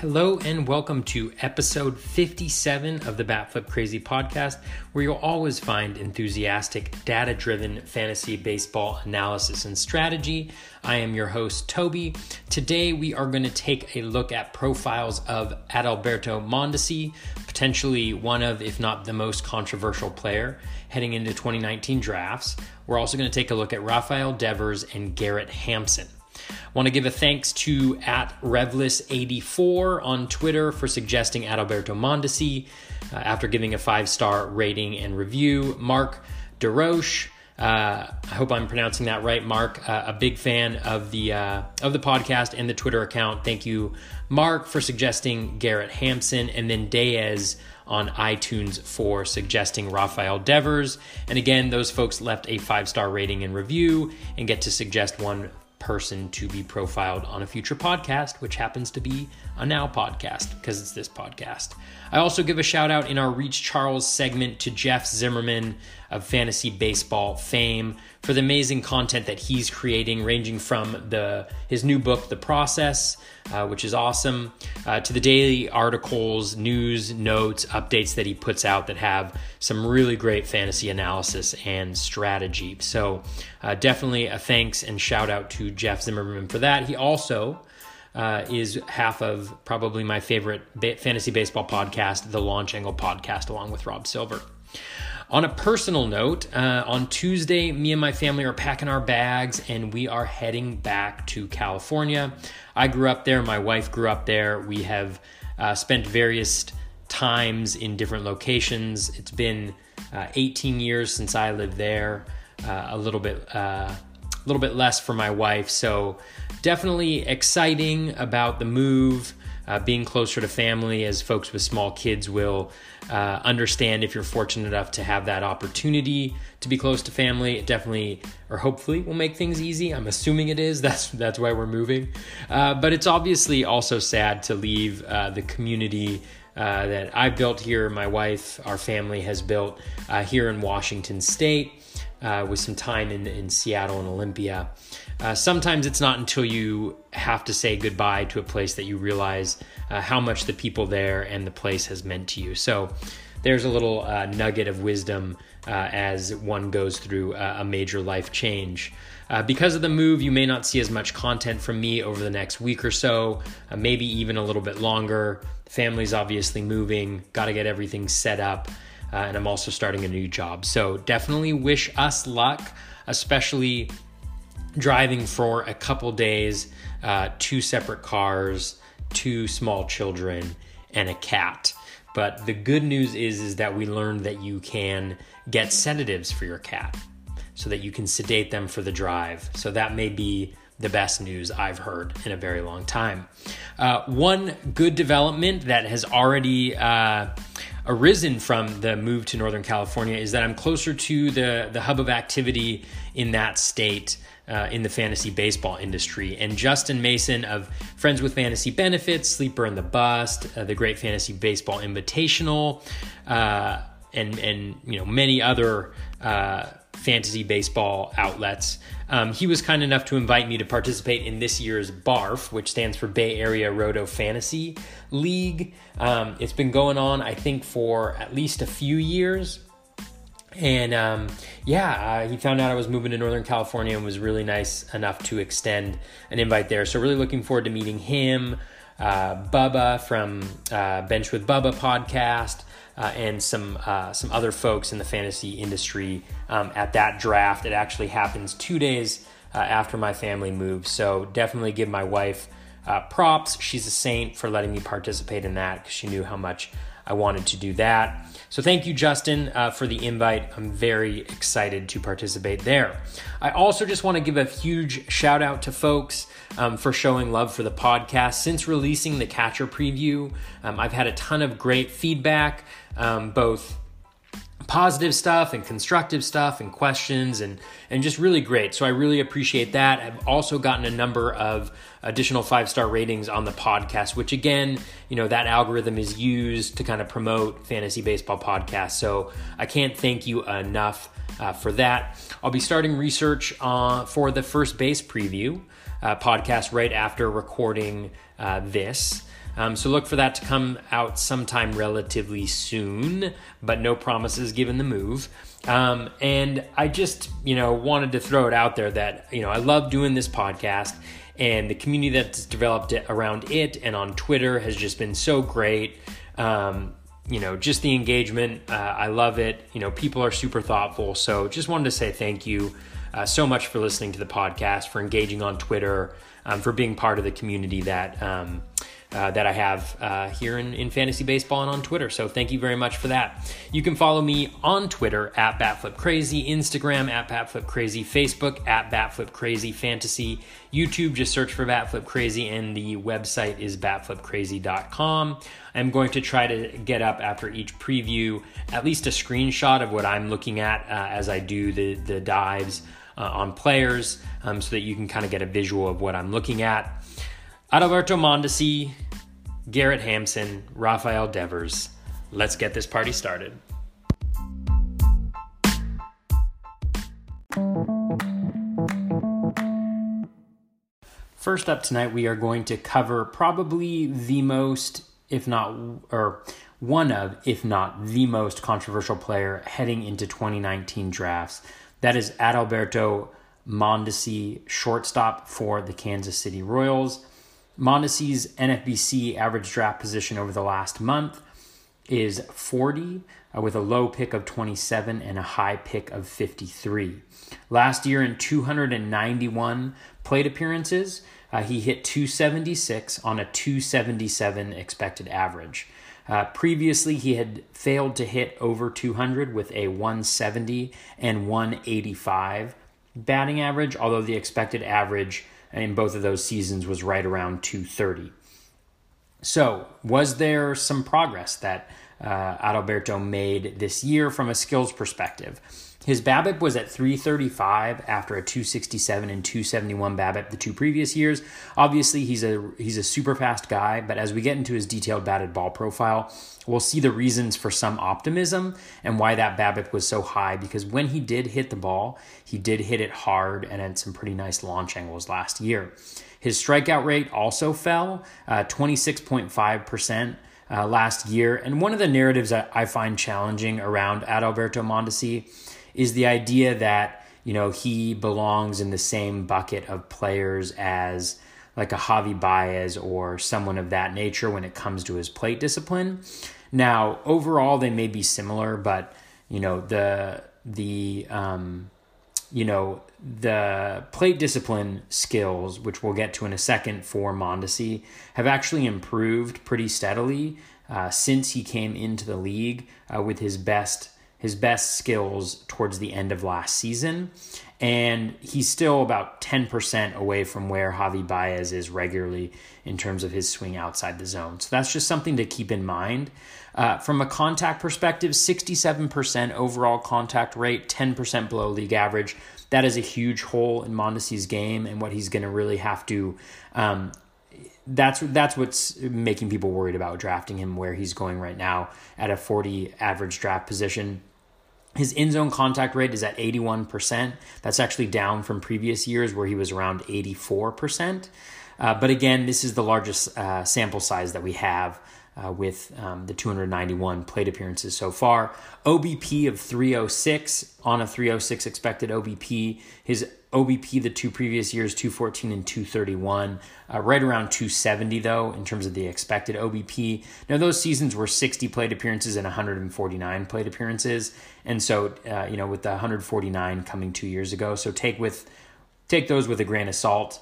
Hello and welcome to episode 57 of the Batflip Crazy podcast, where you'll always find enthusiastic, data driven fantasy baseball analysis and strategy. I am your host, Toby. Today we are going to take a look at profiles of Adalberto Mondesi, potentially one of, if not the most controversial player heading into 2019 drafts. We're also going to take a look at Rafael Devers and Garrett Hampson. Want to give a thanks to at Revless84 on Twitter for suggesting Adalberto Mondesi uh, after giving a five star rating and review. Mark DeRoche. Uh, I hope I'm pronouncing that right, Mark. Uh, a big fan of the uh, of the podcast and the Twitter account. Thank you, Mark, for suggesting Garrett Hampson, and then Diaz on iTunes for suggesting Rafael Devers. And again, those folks left a five star rating and review and get to suggest one person to be profiled on a future podcast, which happens to be a now podcast because it's this podcast. I also give a shout out in our Reach Charles segment to Jeff Zimmerman of fantasy baseball fame for the amazing content that he's creating, ranging from the his new book, The Process, uh, which is awesome, uh, to the daily articles, news, notes, updates that he puts out that have some really great fantasy analysis and strategy. So, uh, definitely a thanks and shout out to Jeff Zimmerman for that. He also uh, is half of probably my favorite fantasy baseball podcast, the Launch Angle podcast, along with Rob Silver. On a personal note, uh, on Tuesday, me and my family are packing our bags and we are heading back to California. I grew up there, my wife grew up there. We have uh, spent various times in different locations. It's been uh, 18 years since I lived there, uh, a little bit, uh, a little bit less for my wife. So definitely exciting about the move, uh, being closer to family, as folks with small kids will uh, understand if you're fortunate enough to have that opportunity to be close to family. It definitely, or hopefully, will make things easy. I'm assuming it is. That's that's why we're moving. Uh, but it's obviously also sad to leave uh, the community. Uh, that I've built here, my wife, our family has built uh, here in Washington State uh, with some time in, in Seattle and Olympia. Uh, sometimes it's not until you have to say goodbye to a place that you realize uh, how much the people there and the place has meant to you. So there's a little uh, nugget of wisdom uh, as one goes through a major life change. Uh, because of the move, you may not see as much content from me over the next week or so, uh, maybe even a little bit longer. family's obviously moving, got to get everything set up uh, and I'm also starting a new job. So definitely wish us luck, especially driving for a couple days, uh, two separate cars, two small children, and a cat. But the good news is, is that we learned that you can get sedatives for your cat so that you can sedate them for the drive. So that may be the best news I've heard in a very long time. Uh, one good development that has already uh, arisen from the move to Northern California is that I'm closer to the, the hub of activity in that state. Uh, in the fantasy baseball industry. And Justin Mason of Friends with Fantasy Benefits, Sleeper in the Bust, uh, the Great Fantasy Baseball Invitational, uh, and and you know many other uh, fantasy baseball outlets. Um, he was kind enough to invite me to participate in this year's BARF, which stands for Bay Area Roto Fantasy League. Um, it's been going on, I think, for at least a few years. And um, yeah, uh, he found out I was moving to Northern California and was really nice enough to extend an invite there. So, really looking forward to meeting him, uh, Bubba from uh, Bench with Bubba podcast uh, and some uh, some other folks in the fantasy industry um, at that draft. It actually happens two days uh, after my family moves, so definitely give my wife uh, props. She's a saint for letting me participate in that because she knew how much I wanted to do that. So thank you, Justin, uh, for the invite. I'm very excited to participate there. I also just want to give a huge shout out to folks um, for showing love for the podcast. Since releasing the catcher preview, um, I've had a ton of great feedback, um, both positive stuff and constructive stuff and questions and and just really great so i really appreciate that i've also gotten a number of additional five star ratings on the podcast which again you know that algorithm is used to kind of promote fantasy baseball podcasts so i can't thank you enough uh, for that i'll be starting research uh, for the first base preview uh, podcast right after recording uh, this. Um, so look for that to come out sometime relatively soon, but no promises given the move. Um, and I just, you know, wanted to throw it out there that, you know, I love doing this podcast and the community that's developed around it and on Twitter has just been so great. Um, you know, just the engagement, uh, I love it. You know, people are super thoughtful. So just wanted to say thank you uh, so much for listening to the podcast, for engaging on Twitter, um, for being part of the community that um, uh, that I have uh, here in, in fantasy baseball and on Twitter. So thank you very much for that. You can follow me on Twitter at BatFlipCrazy, Instagram at BatFlipCrazy, Facebook at BatFlipCrazy Fantasy, YouTube, just search for BatFlipCrazy, and the website is batflipcrazy.com. I'm going to try to get up after each preview at least a screenshot of what I'm looking at uh, as I do the, the dives uh, on players um, so that you can kind of get a visual of what I'm looking at. Adalberto Mondesi, Garrett Hampson, Rafael Devers. Let's get this party started. First up tonight, we are going to cover probably the most, if not, or one of, if not the most controversial player heading into 2019 drafts. That is Adalberto Mondesi, shortstop for the Kansas City Royals. Mondesi's NFBC average draft position over the last month is 40, uh, with a low pick of 27 and a high pick of 53. Last year, in 291 plate appearances, uh, he hit 276 on a 277 expected average. Uh, previously, he had failed to hit over 200 with a 170 and 185 batting average, although the expected average in both of those seasons was right around 230. So, was there some progress that uh, Adalberto made this year from a skills perspective? His BABIP was at 335 after a 267 and 271 BABIP the two previous years. Obviously, he's a he's a super fast guy, but as we get into his detailed batted ball profile, we'll see the reasons for some optimism and why that BABIP was so high. Because when he did hit the ball, he did hit it hard and at some pretty nice launch angles last year. His strikeout rate also fell, uh, 26.5%. Uh, last year. And one of the narratives that I find challenging around Adalberto Mondesi is the idea that you know he belongs in the same bucket of players as like a Javi Baez or someone of that nature when it comes to his plate discipline. Now, overall, they may be similar, but you know the the um, you know the plate discipline skills, which we'll get to in a second for Mondesi, have actually improved pretty steadily uh, since he came into the league uh, with his best his best skills towards the end of last season. And he's still about 10% away from where Javi Baez is regularly in terms of his swing outside the zone. So that's just something to keep in mind. Uh, from a contact perspective, 67% overall contact rate, 10% below league average. That is a huge hole in Mondesi's game and what he's going to really have to um, that's that's what's making people worried about drafting him where he's going right now at a 40 average draft position. His in zone contact rate is at 81%. That's actually down from previous years where he was around 84%. Uh, but again, this is the largest uh, sample size that we have uh, with um, the 291 plate appearances so far. OBP of 306 on a 306 expected OBP. His OBP the two previous years, 214 and 231, uh, right around 270 though in terms of the expected OBP. Now those seasons were 60 plate appearances and 149 plate appearances, and so uh, you know with the 149 coming two years ago, so take with take those with a grain of salt.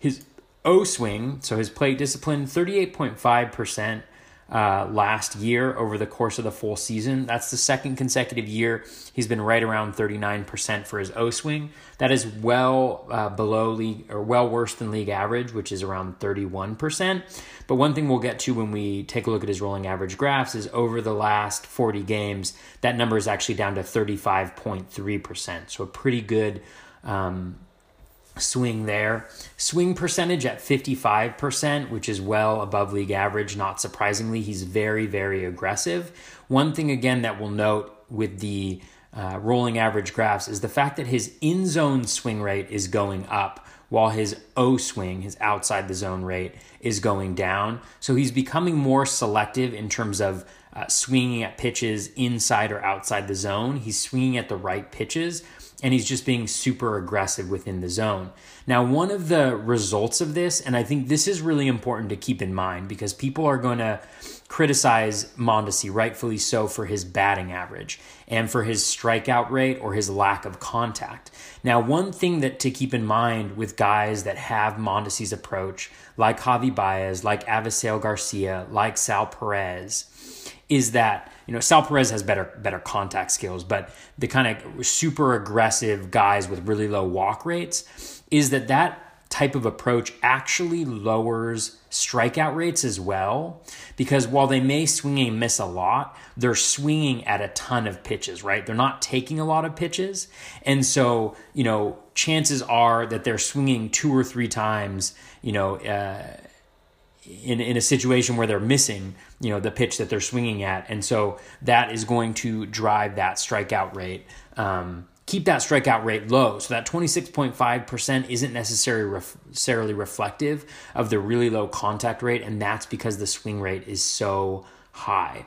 His O swing, so his plate discipline, 38.5 percent uh, last year over the course of the full season. That's the second consecutive year he's been right around 39% for his O swing. That is well uh, below league or well worse than league average, which is around 31%. But one thing we'll get to when we take a look at his rolling average graphs is over the last 40 games, that number is actually down to 35.3%. So a pretty good um, swing there. Swing percentage at 55%, which is well above league average. Not surprisingly, he's very, very aggressive. One thing, again, that we'll note with the uh, rolling average graphs is the fact that his in zone swing rate is going up while his O swing, his outside the zone rate, is going down. So he's becoming more selective in terms of uh, swinging at pitches inside or outside the zone. He's swinging at the right pitches and he's just being super aggressive within the zone. Now, one of the results of this, and I think this is really important to keep in mind because people are going to criticize Mondesi, rightfully so, for his batting average and for his strikeout rate or his lack of contact. Now, one thing that to keep in mind with guys that have Mondesi's approach, like Javi Baez, like Avisail Garcia, like Sal Perez, is that you know Sal Perez has better better contact skills, but the kind of super aggressive guys with really low walk rates is that that type of approach actually lowers strikeout rates as well because while they may swing and miss a lot they're swinging at a ton of pitches right? They're not taking a lot of pitches. And so you know chances are that they're swinging two or three times you know uh, in, in a situation where they're missing, you know, the pitch that they're swinging at. And so that is going to drive that strikeout rate. Um, keep that strikeout rate low. So that 26.5% isn't necessarily reflective of the really low contact rate. And that's because the swing rate is so high.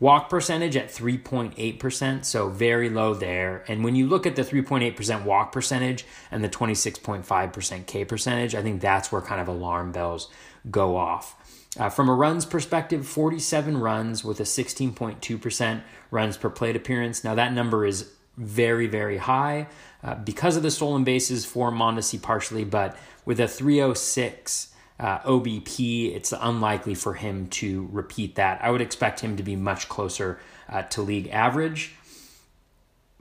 Walk percentage at 3.8%, so very low there. And when you look at the 3.8% walk percentage and the 26.5% K percentage, I think that's where kind of alarm bells go off. Uh, from a runs perspective, 47 runs with a 16.2% runs per plate appearance. Now, that number is very, very high uh, because of the stolen bases for Mondesi partially, but with a 306 uh, OBP, it's unlikely for him to repeat that. I would expect him to be much closer uh, to league average.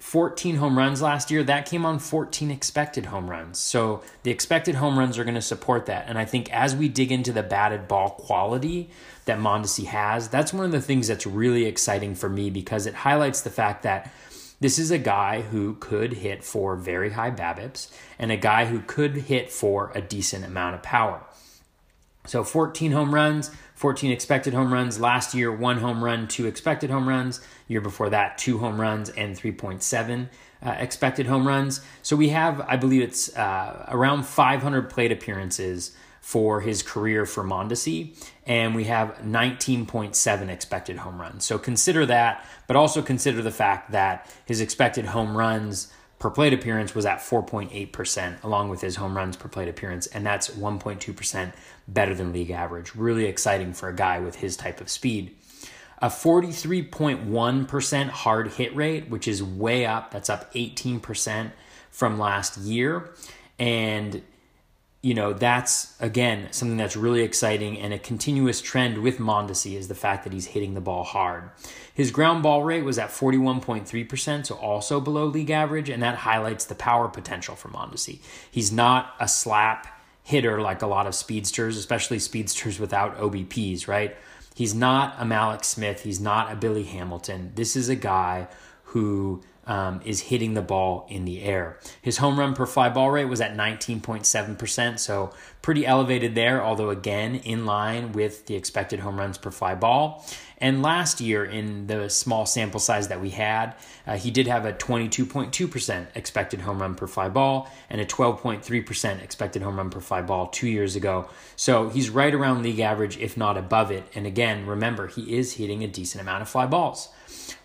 14 home runs last year, that came on 14 expected home runs. So the expected home runs are going to support that. And I think as we dig into the batted ball quality that Mondesi has, that's one of the things that's really exciting for me because it highlights the fact that this is a guy who could hit for very high BABIPs and a guy who could hit for a decent amount of power. So 14 home runs, 14 expected home runs. Last year, one home run, two expected home runs. Year before that, two home runs and 3.7 uh, expected home runs. So we have, I believe it's uh, around 500 plate appearances for his career for Mondesi, and we have 19.7 expected home runs. So consider that, but also consider the fact that his expected home runs per plate appearance was at 4.8%, along with his home runs per plate appearance, and that's 1.2% better than league average. Really exciting for a guy with his type of speed. A 43.1% hard hit rate, which is way up. That's up 18% from last year. And you know, that's again something that's really exciting and a continuous trend with Mondesi is the fact that he's hitting the ball hard. His ground ball rate was at 41.3%, so also below league average, and that highlights the power potential for Mondesi. He's not a slap hitter like a lot of speedsters, especially speedsters without OBPs, right? He's not a Mallex Smith, he's not a Billy Hamilton. This is a guy who um, is hitting the ball in the air. His home run per fly ball rate was at 19.7%, so pretty elevated there, although again in line with the expected home runs per fly ball. And last year, in the small sample size that we had, uh, he did have a 22.2% expected home run per fly ball and a 12.3% expected home run per fly ball two years ago. So he's right around league average, if not above it. And again, remember, he is hitting a decent amount of fly balls.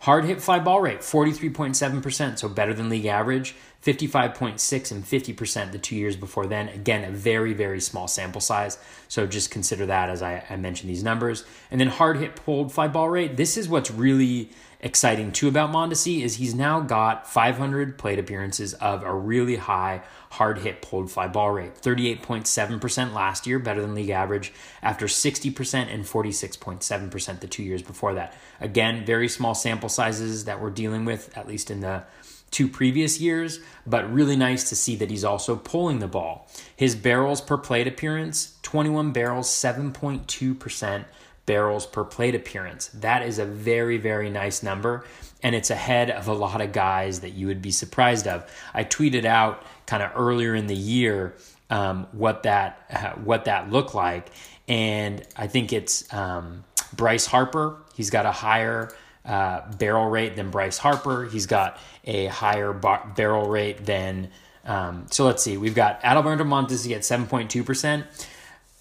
Hard hit fly ball rate, 43.7%, so better than league average. 55.6 and 50% the two years before then. Again, a very, very small sample size. So just consider that as I, I mentioned these numbers. And then hard hit pulled fly ball rate. This is what's really exciting too about Mondesi is he's now got 500 plate appearances of a really high hard hit pulled fly ball rate 38.7% last year better than league average after 60% and 46.7% the two years before that again very small sample sizes that we're dealing with at least in the two previous years, but really nice to see that he's also pulling the ball. His barrels per plate appearance 21 barrels, 7.2% barrels per plate appearance. That is a very, very nice number, and it's ahead of a lot of guys that you would be surprised of. I tweeted out kind of earlier in the year um, what that uh, what that looked like, and I think it's um, Bryce Harper. He's got a higher uh, barrel rate than Bryce Harper. He's got a higher bar- barrel rate than Um, so let's see. We've got Adalberto Mondesi at 7.2%.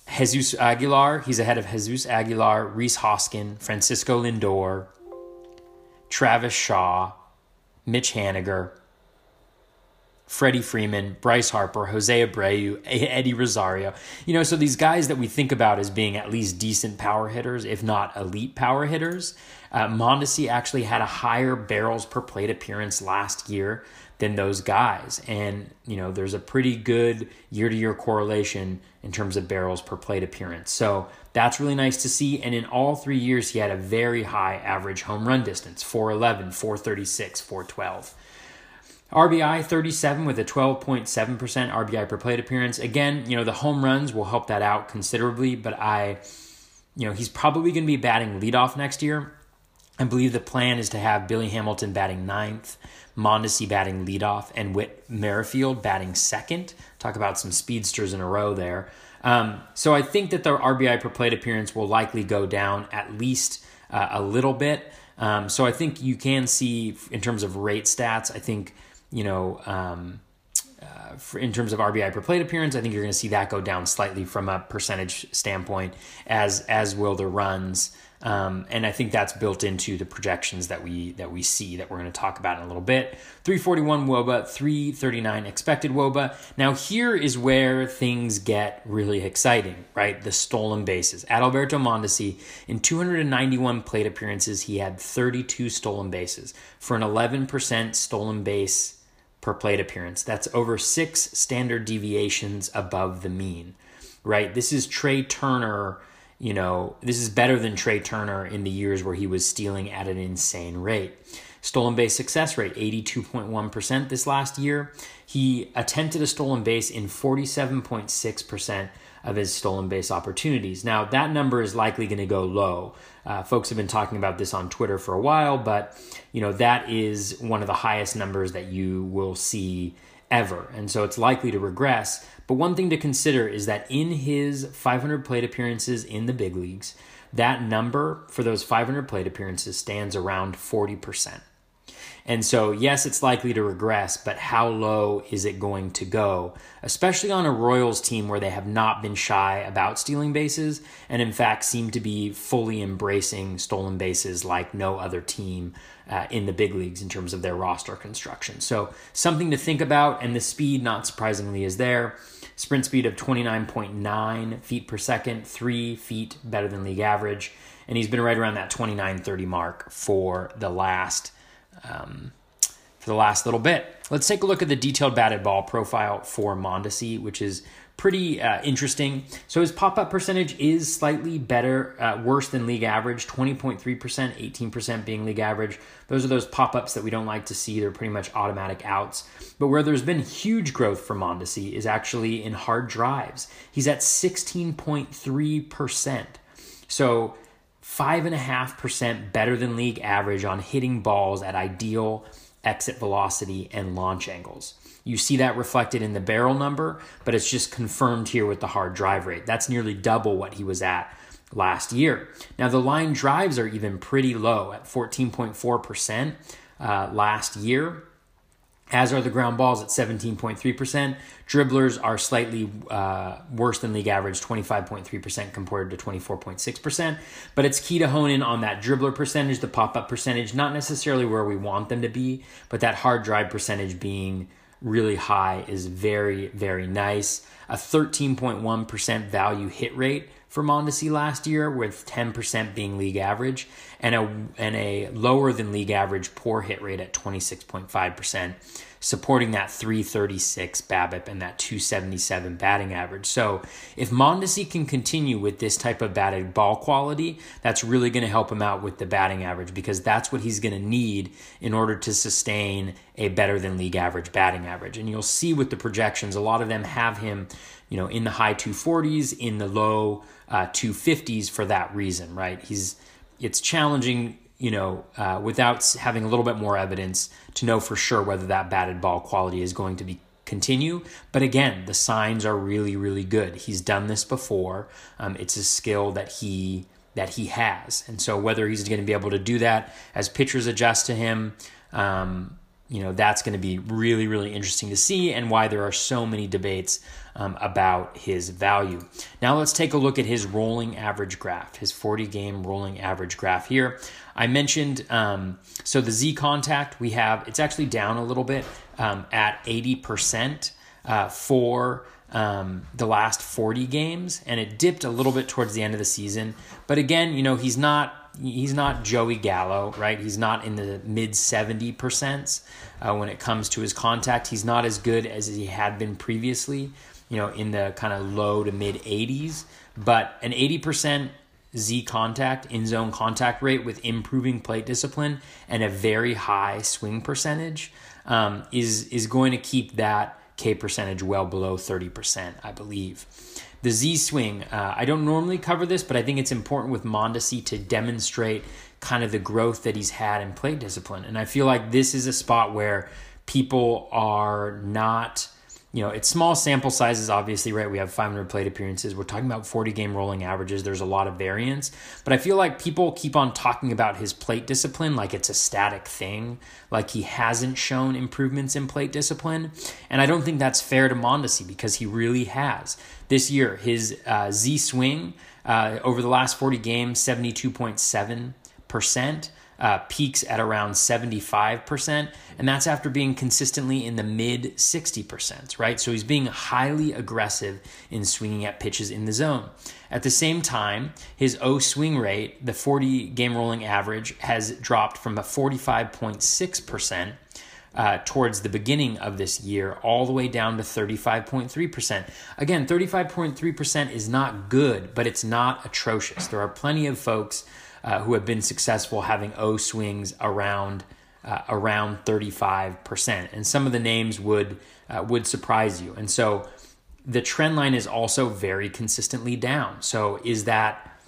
Jesus Aguilar, he's ahead of Jesus Aguilar, Rhys Hoskin, Francisco Lindor, Travis Shaw, Mitch Haniger, Freddie Freeman, Bryce Harper, Jose Abreu, Eddie Rosario. You know, so these guys that we think about as being at least decent power hitters, if not elite power hitters. Uh, Mondesi actually had a higher barrels per plate appearance last year than those guys. And, you know, there's a pretty good year to year correlation in terms of barrels per plate appearance. So that's really nice to see. And in all three years, he had a very high average home run distance 411, 436, 412. RBI 37 with a 12.7% RBI per plate appearance. Again, you know, the home runs will help that out considerably, but I, you know, he's probably going to be batting leadoff next year. I believe the plan is to have Billy Hamilton batting ninth, Mondesi batting leadoff, and Whit Merrifield batting second. Talk about some speedsters in a row there. Um, so I think that the RBI per plate appearance will likely go down at least uh, a little bit. Um, so I think you can see in terms of rate stats, I think you know, um, uh, for, in terms of RBI per plate appearance, I think you're going to see that go down slightly from a percentage standpoint, as as will the runs. Um, and I think that's built into the projections that we that we see that we're going to talk about in a little bit. 341 woba, 339 expected woba. Now here is where things get really exciting, right? The stolen bases. Adalberto Mondesi in 291 plate appearances, he had 32 stolen bases for an 11% stolen base per plate appearance. That's over six standard deviations above the mean, right? This is Trea Turner. You know, this is better than Trea Turner in the years where he was stealing at an insane rate. Stolen base success rate, 82.1% this last year. He attempted a stolen base in 47.6% of his stolen base opportunities. Now, that number is likely going to go low. Uh, folks have been talking about this on Twitter for a while, but you know that is one of the highest numbers that you will see ever, and so it's likely to regress. But one thing to consider is that in his 500 plate appearances in the big leagues, that number for those 500 plate appearances stands around 40 percent. And so, yes, it's likely to regress, but how low is it going to go? Especially on a Royals team where they have not been shy about stealing bases and, in fact, seem to be fully embracing stolen bases like no other team uh, in the big leagues in terms of their roster construction. So, something to think about, and the speed, not surprisingly, is there. Sprint speed of 29.9 feet per second, three feet better than league average. And he's been right around that 29 30 mark for the last um, for the last little bit. Let's take a look at the detailed batted ball profile for Mondesi, which is pretty uh, interesting. So his pop up percentage is slightly better, uh, worse than league average 20.3%, 18% being league average. Those are those pop ups that we don't like to see. They're pretty much automatic outs. But where there's been huge growth for Mondesi is actually in hard drives. He's at 16.3%. So 5.5% better than league average on hitting balls at ideal exit velocity and launch angles. You see that reflected in the barrel number, but it's just confirmed here with the hard drive rate. That's nearly double what he was at last year. Now, the line drives are even pretty low at 14.4% uh, last year as are the ground balls at 17.3%. Dribblers are slightly uh, worse than league average, 25.3% compared to 24.6%. But it's key to hone in on that dribbler percentage, the pop up percentage, not necessarily where we want them to be, but that hard drive percentage being really high is very, very nice. A 13.1% value hit rate for Mondesi last year, with 10% being league average, and a and a lower than league average poor hit rate at 26.5%, supporting that 336 BABIP and that 277 batting average. So if Mondesi can continue with this type of batted ball quality, that's really going to help him out with the batting average because that's what he's going to need in order to sustain a better than league average batting average. And you'll see with the projections, a lot of them have him, you know, in the high 240s, in the low uh, 250s for that reason, right? He's it's challenging, you know, uh, without having a little bit more evidence to know for sure whether that batted ball quality is going to be continue. But again, the signs are really, really good. He's done this before. Um, it's a skill that he that he has, and so whether he's going to be able to do that as pitchers adjust to him, um, you know that's going to be really really interesting to see and why there are so many debates um, about his value. Now let's take a look at his rolling average graph his 40 game rolling average graph here. I mentioned um, so the z contact we have it's actually down a little bit um, at 80% uh, for um, the last 40 games and it dipped a little bit towards the end of the season. But again you know he's not he's not Joey Gallo, right? He's not in the mid 70 percents uh, when it comes to his contact. He's not as good as he had been previously, you know, in the kind of low to mid 80s. But an 80% Z contact, in zone contact rate with improving plate discipline and a very high swing percentage um, is, is going to keep that K percentage well below 30%, I believe. The Z swing, uh, I don't normally cover this, but I think it's important with Mondesi to demonstrate kind of the growth that he's had in plate discipline. And I feel like this is a spot where people are not you know, it's small sample sizes, obviously, right? We have 500 plate appearances. We're talking about 40 game rolling averages. There's a lot of variance. But I feel like people keep on talking about his plate discipline like it's a static thing, like he hasn't shown improvements in plate discipline. And I don't think that's fair to Mondesi because he really has. This year, his uh, Z swing uh, over the last 40 games, 72.7% uh, peaks at around 75%, and that's after being consistently in the mid 60%, right? So he's being highly aggressive in swinging at pitches in the zone. At the same time, his O swing rate, the 40 game rolling average, has dropped from a 45.6%. Uh, towards the beginning of this year, all the way down to 35.3%. Again, 35.3% is not good, but it's not atrocious. There are plenty of folks uh, who have been successful having O swings around uh, around 35%. And some of the names would uh, would surprise you. And so the trend line is also very consistently down. So is that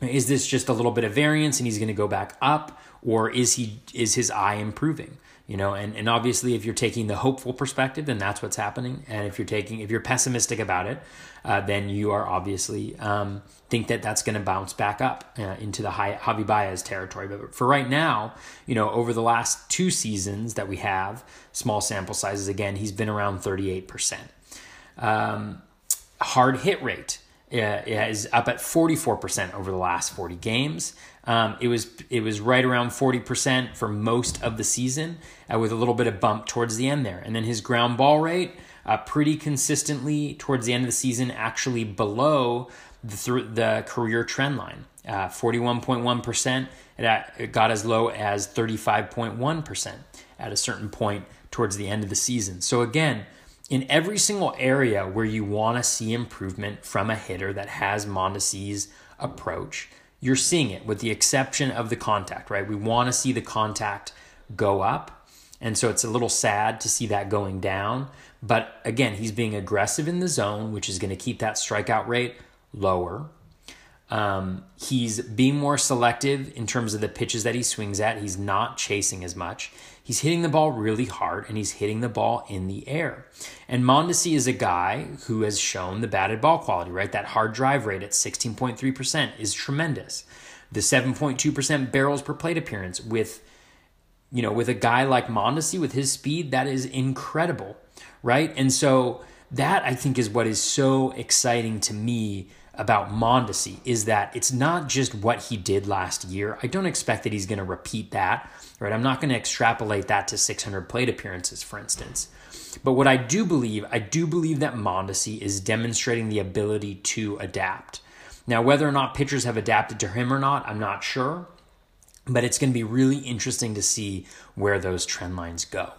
is this just a little bit of variance and he's going to go back up or is he is his eye improving? you know and, and obviously if you're taking the hopeful perspective then that's what's happening and if you're taking if you're pessimistic about it uh, then you are obviously um, think that that's going to bounce back up uh, into the high Javi Baez territory but for right now you know over the last two seasons that we have small sample sizes again he's been around 38% um, hard hit rate uh, is up at 44% over the last 40 games. Um, it was it was right around 40% for most of the season, uh, with a little bit of bump towards the end there. And then his ground ball rate, uh, pretty consistently towards the end of the season, actually below the th- the career trend line. 41.1%. Uh, it, it got as low as 35.1% at a certain point towards the end of the season. So again, in every single area where you want to see improvement from a hitter that has Mondesi's approach, you're seeing it with the exception of the contact, right? We want to see the contact go up. And so it's a little sad to see that going down. But again, he's being aggressive in the zone, which is going to keep that strikeout rate lower. Um, he's being more selective in terms of the pitches that he swings at. He's not chasing as much. He's hitting the ball really hard and he's hitting the ball in the air. And Mondesi is a guy who has shown the batted ball quality, right? That hard drive rate at 16.3% is tremendous. The 7.2% barrels per plate appearance with you know, with a guy like Mondesi with his speed, that is incredible, right? And so that I think is what is so exciting to me about Mondesi is that it's not just what he did last year. I don't expect that he's going to repeat that, right? I'm not going to extrapolate that to 600 plate appearances, for instance. But what I do believe, I do believe that Mondesi is demonstrating the ability to adapt. Now, whether or not pitchers have adapted to him or not, I'm not sure. But it's going to be really interesting to see where those trend lines go.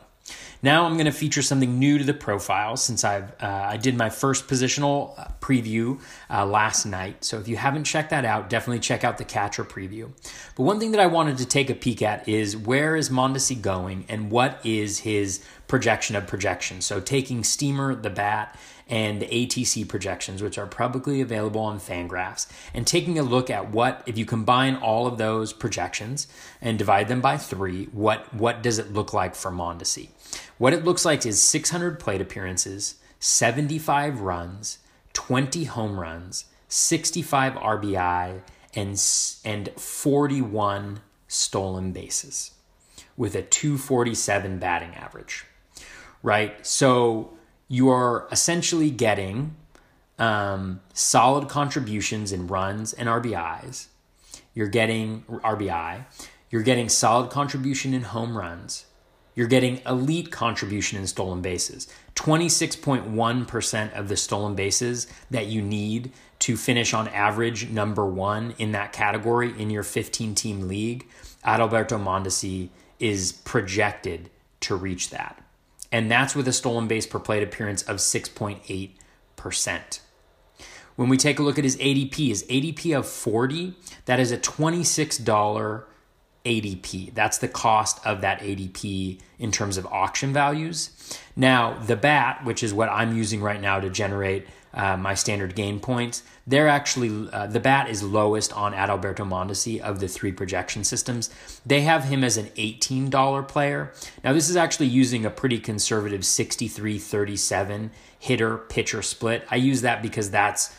Now I'm going to feature something new to the profile since I've uh, I did my first positional uh, preview uh, last night. So if you haven't checked that out, definitely check out the catcher preview. But one thing that I wanted to take a peek at is where is Mondesi going and what is his projection of projection. So taking Steamer, the bat, and the ATC projections, which are publicly available on Fangraphs, and taking a look at what, if you combine all of those projections and divide them by three, what, what does it look like for Mondesi? What it looks like is 600 plate appearances, 75 runs, 20 home runs, 65 RBI, and, and 41 stolen bases. with a 247 batting average, right? So you are essentially getting um, solid contributions in runs and RBIs. You're getting RBI. You're getting solid contribution in home runs. You're getting elite contribution in stolen bases. 26.1% of the stolen bases that you need to finish on average number one in that category in your 15 team league, Adalberto Mondesi is projected to reach that. And that's with a stolen base per plate appearance of 6.8%. When we take a look at his ADP, his ADP of 40, that is a $26 ADP. That's the cost of that ADP in terms of auction values. Now, the BAT, which is what I'm using right now to generate uh, my standings gain points, they're actually, uh, the BAT is lowest on Adalberto Mondesi of the three projection systems. They have him as an $18 player. Now, this is actually using a pretty conservative 63 37 hitter pitcher split. I use that because that's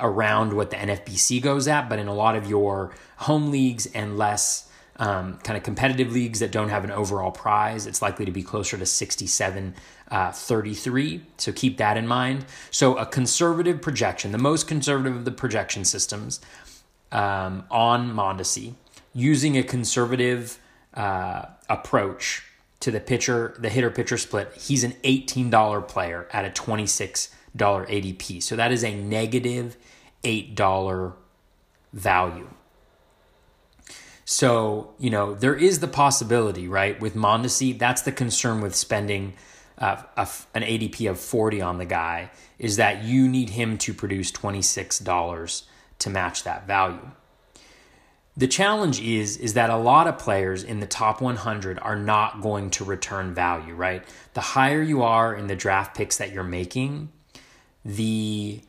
around what the NFBC goes at, but in a lot of your home leagues and less um, kind of competitive leagues that don't have an overall prize, it's likely to be closer to 67 uh, 33. So keep that in mind. So, a conservative projection, the most conservative of the projection systems um, on Mondesi, using a conservative uh, approach to the pitcher, the hitter pitcher split, he's an $18 player at a $26 ADP. So, that is a negative $8 value. So, you know, there is the possibility, right? With Mondesi, that's the concern with spending uh, a, an ADP of 40 on the guy, is that you need him to produce $26 to match that value. The challenge is is that a lot of players in the top 100 are not going to return value, right? The higher you are in the draft picks that you're making, the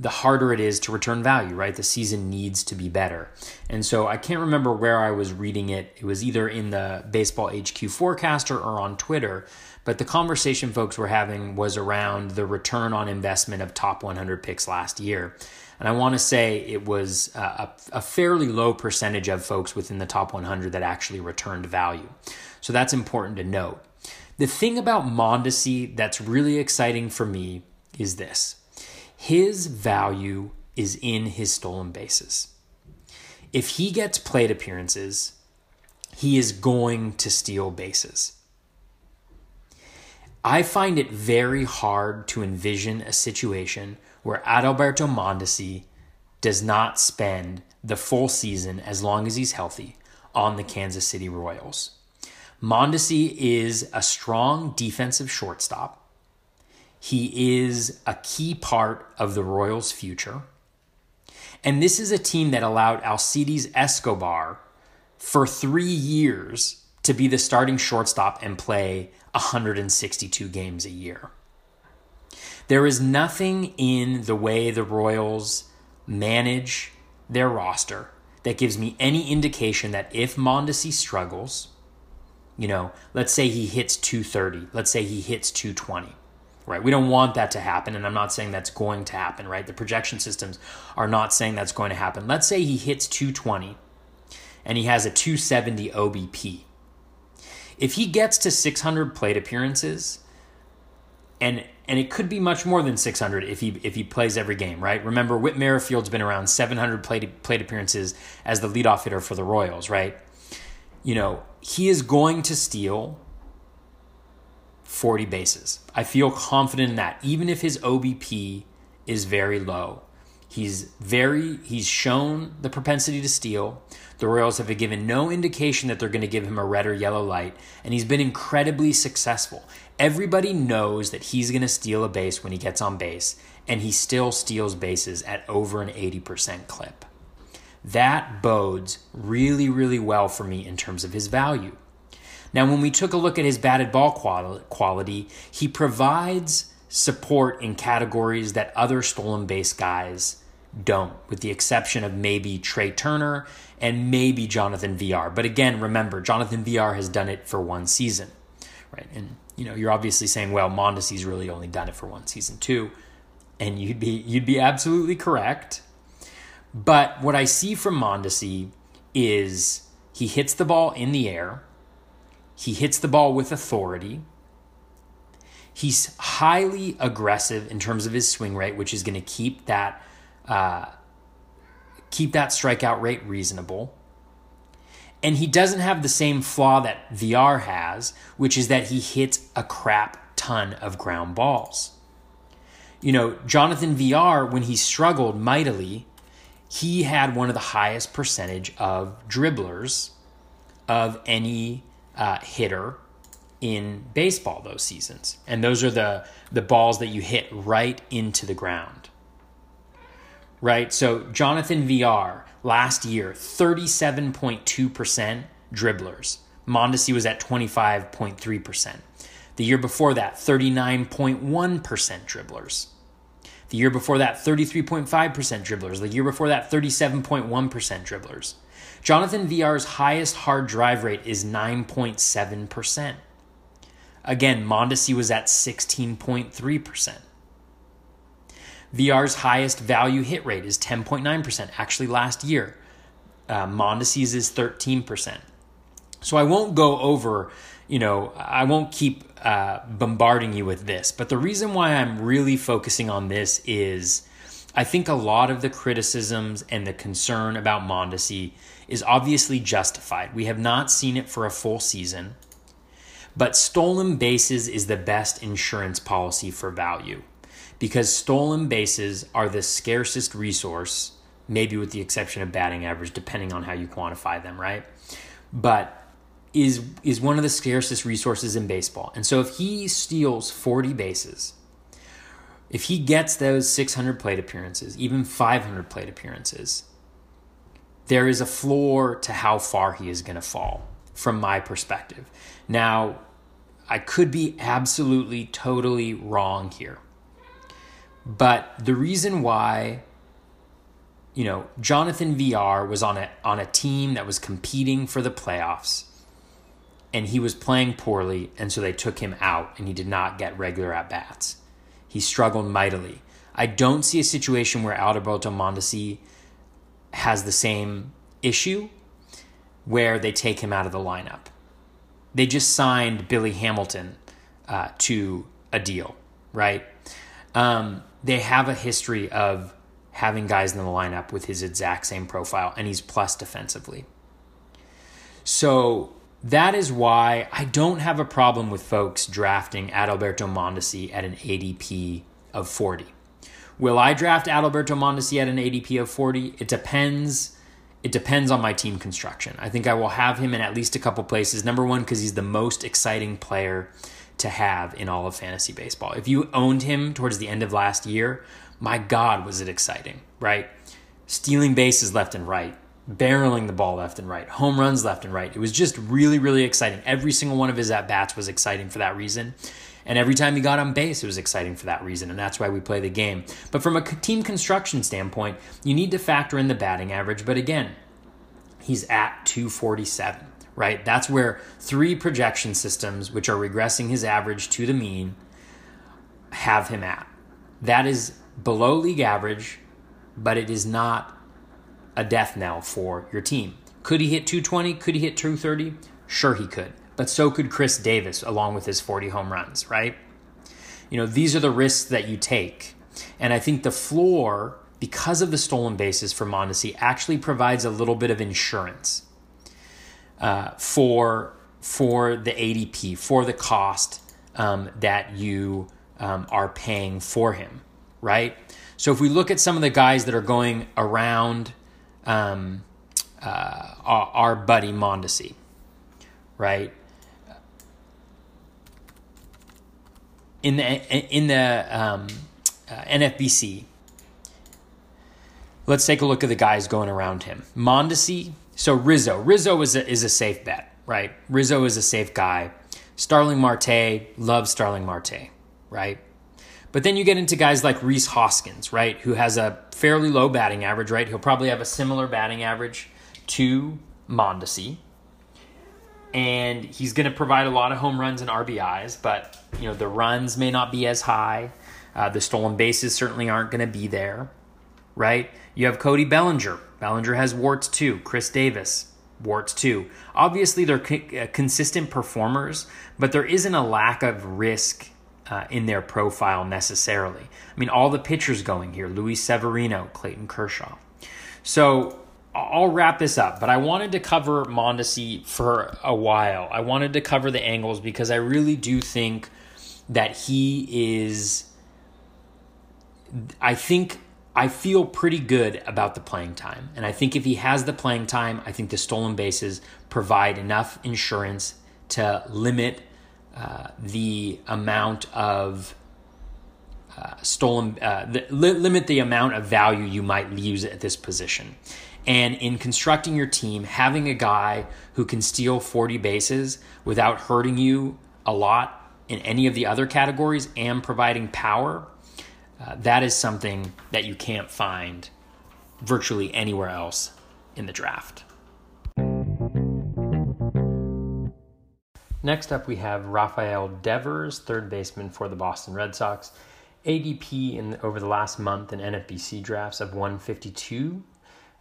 the harder it is to return value, right? The season needs to be better. And so I can't remember where I was reading it. It was either in the Baseball HQ forecaster or on Twitter, but the conversation folks were having was around the return on investment of top 100 picks last year. And I want to say it was a, a fairly low percentage of folks within the top 100 that actually returned value. So that's important to note. The thing about Mondesi that's really exciting for me is this his value is in his stolen bases. If he gets plate appearances, he is going to steal bases. I find it very hard to envision a situation where Adalberto Mondesi does not spend the full season, as long as he's healthy, on the Kansas City Royals. Mondesi is a strong defensive shortstop. He is a key part of the Royals' future. And this is a team that allowed Alcides Escobar for three years to be the starting shortstop and play 162 games a year. There is nothing in the way the Royals manage their roster that gives me any indication that if Mondesi struggles, you know, let's say he hits 230, let's say he hits 220, right? We don't want that to happen, and I'm not saying that's going to happen, right? The projection systems are not saying that's going to happen. Let's say he hits 220 and he has a 270 OBP. If he gets to 600 plate appearances, and and it could be much more than 600 if he if he plays every game, right? Remember, Whit Merrifield's been around 700 plate plate appearances as the leadoff hitter for the Royals, right? You know, he is going to steal 40 bases. I feel confident in that, even if his OBP is very low. He's very he's shown the propensity to steal. The Royals have given no indication that they're going to give him a red or yellow light, and he's been incredibly successful. Everybody knows that he's going to steal a base when he gets on base, and he still steals bases at over an 80% clip. That bodes really, really well for me in terms of his value. Now, when we took a look at his batted ball quality, he provides support in categories that other stolen base guys don't, with the exception of maybe Trea Turner and maybe Jonathan Villar. But again, remember, Jonathan Villar has done it for one season, right? And you know, you're obviously saying, well, Mondesi's really only done it for one season too, and you'd be you'd be absolutely correct. But what I see from Mondesi is He hits the ball in the air. He hits the ball with authority. He's highly aggressive in terms of his swing rate, which is going to keep that uh, keep that strikeout rate reasonable. And he doesn't have the same flaw that Villar has, which is that he hits a crap ton of ground balls. You know, Jonathan Villar, when he struggled mightily, he had one of the highest percentage of dribblers of any uh, hitter in baseball those seasons. And those are the, the balls that you hit right into the ground. Right? So Jonathan Villar last year, 37.2% dribblers. Mondesi was at 25.3%. The year before that, 39.1% dribblers. The year before that, 33.5% dribblers. The year before that, 37.1% dribblers. Jonathan Villar's highest hard drive rate is 9.7%. Again, Mondesi was at 16.3%. Villar's highest value hit rate is 10.9%, actually last year. Uh, Mondesi's is 13%. So I won't go over, you know, I won't keep uh, bombarding you with this, but the reason why I'm really focusing on this is I think a lot of the criticisms and the concern about Mondesi is obviously justified. We have not seen it for a full season, but stolen bases is the best insurance policy for value because stolen bases are the scarcest resource, maybe with the exception of batting average, depending on how you quantify them, right? But is is one of the scarcest resources in baseball. And so if he steals 40 bases, if he gets those 600 plate appearances, even 500 plate appearances, there is a floor to how far he is going to fall from my perspective. Now, I could be absolutely totally wrong here. But the reason why you know, Jonathan Villar was on a on a team that was competing for the playoffs and he was playing poorly, and so they took him out, and he did not get regular at bats. He struggled mightily. I don't see a situation where Alberto Mondesi has the same issue where they take him out of the lineup. They just signed Billy Hamilton uh, to a deal, right? Um, they have a history of having guys in the lineup with his exact same profile, and he's plus defensively. So that is why I don't have a problem with folks drafting Adalberto Mondesi at an ADP of 40. Will I draft Adalberto Mondesi at an ADP of 40? It depends. It depends on my team construction. I think I will have him in at least a couple places. Number one, because he's the most exciting player to have in all of fantasy baseball. If you owned him towards the end of last year, my God, was it exciting, right? Stealing bases left and right, barreling the ball left and right, home runs left and right. It was just really, really exciting. Every single one of his at bats was exciting for that reason. And every time he got on base, it was exciting for that reason. And that's why we play the game. But from a team construction standpoint, you need to factor in the batting average. But again, he's at 247, right? That's where three projection systems, which are regressing his average to the mean, have him at. That is below league average, but it is not a death knell for your team. Could he hit 220? Could he hit 230? Sure, he could. But so could Chris Davis, along with his 40 home runs, right? You know, these are the risks that you take. And I think the floor, because of the stolen bases for Mondesi, actually provides a little bit of insurance uh, for, for the ADP, for the cost um, that you um, are paying for him, right? So if we look at some of the guys that are going around um, uh, our, our, buddy Mondesi, right? In the in the um, uh, NFBC, let's take a look at the guys going around him. Mondesi, so Rizzo. Rizzo is a, is a safe bet, right? Rizzo is a safe guy. Starling Marte, love Starling Marte, right? But then you get into guys like Rhys Hoskins, right, who has a fairly low batting average, right? He'll probably have a similar batting average to Mondesi. And he's going to provide a lot of home runs and RBIs, but you know the runs may not be as high. Uh, the stolen bases certainly aren't going to be there, right? You have Cody Bellinger. Bellinger has warts too. Chris Davis, warts too. Obviously, they're co- uh, consistent performers, but there isn't a lack of risk uh, in their profile necessarily. I mean, all the pitchers going here Luis Severino, Clayton Kershaw. So I'll wrap this up, but I wanted to cover Mondesi for a while. I wanted to cover the angles because I really do think that he is. I think I feel pretty good about the playing time. And I think if he has the playing time, I think the stolen bases provide enough insurance to limit uh, the amount of uh, stolen, uh, the, li- limit the amount of value you might lose at this position. And in constructing your team, having a guy who can steal 40 bases without hurting you a lot in any of the other categories and providing power, uh, that is something that you can't find virtually anywhere else in the draft. Next up, we have Rafael Devers, third baseman for the Boston Red Sox. ADP in over the last month in NFBC drafts of 152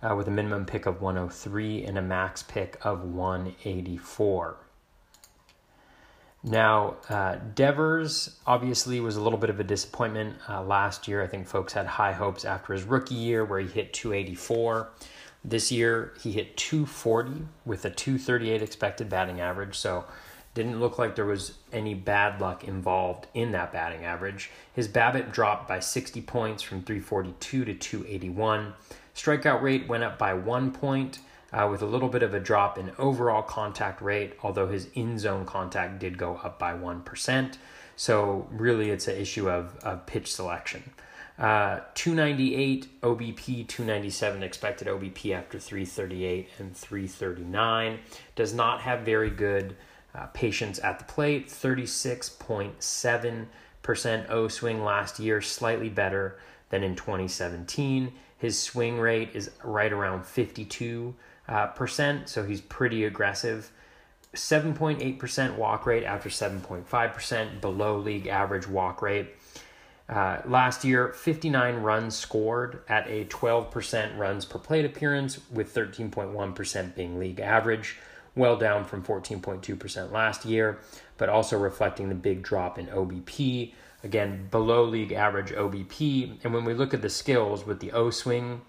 uh, with a minimum pick of 103 and a max pick of 184. Now, uh, Devers obviously was a little bit of a disappointment uh, last year. I think folks had high hopes after his rookie year where he hit 284. This year, he hit 240 with a 238 expected batting average. So, didn't look like there was any bad luck involved in that batting average. His BABIP dropped by 60 points from 342 to 281. Strikeout rate went up by one point, uh, with a little bit of a drop in overall contact rate, although his in zone contact did go up by 1%. So, really, it's an issue of, of pitch selection. Uh, 298 OBP, 297 expected OBP after 338 and 339. Does not have very good uh, patience at the plate. 36.7% O swing last year, slightly better than in 2017. His swing rate is right around 52 uh, percent, so he's pretty aggressive. 7.8% walk rate after 7.5%, below league average walk rate. Uh, last year, 59 runs scored at a 12% runs per plate appearance, with 13.1% being league average, well down from 14.2% last year, but also reflecting the big drop in OBP. Again, below league average OBP. And when we look at the skills with the O swing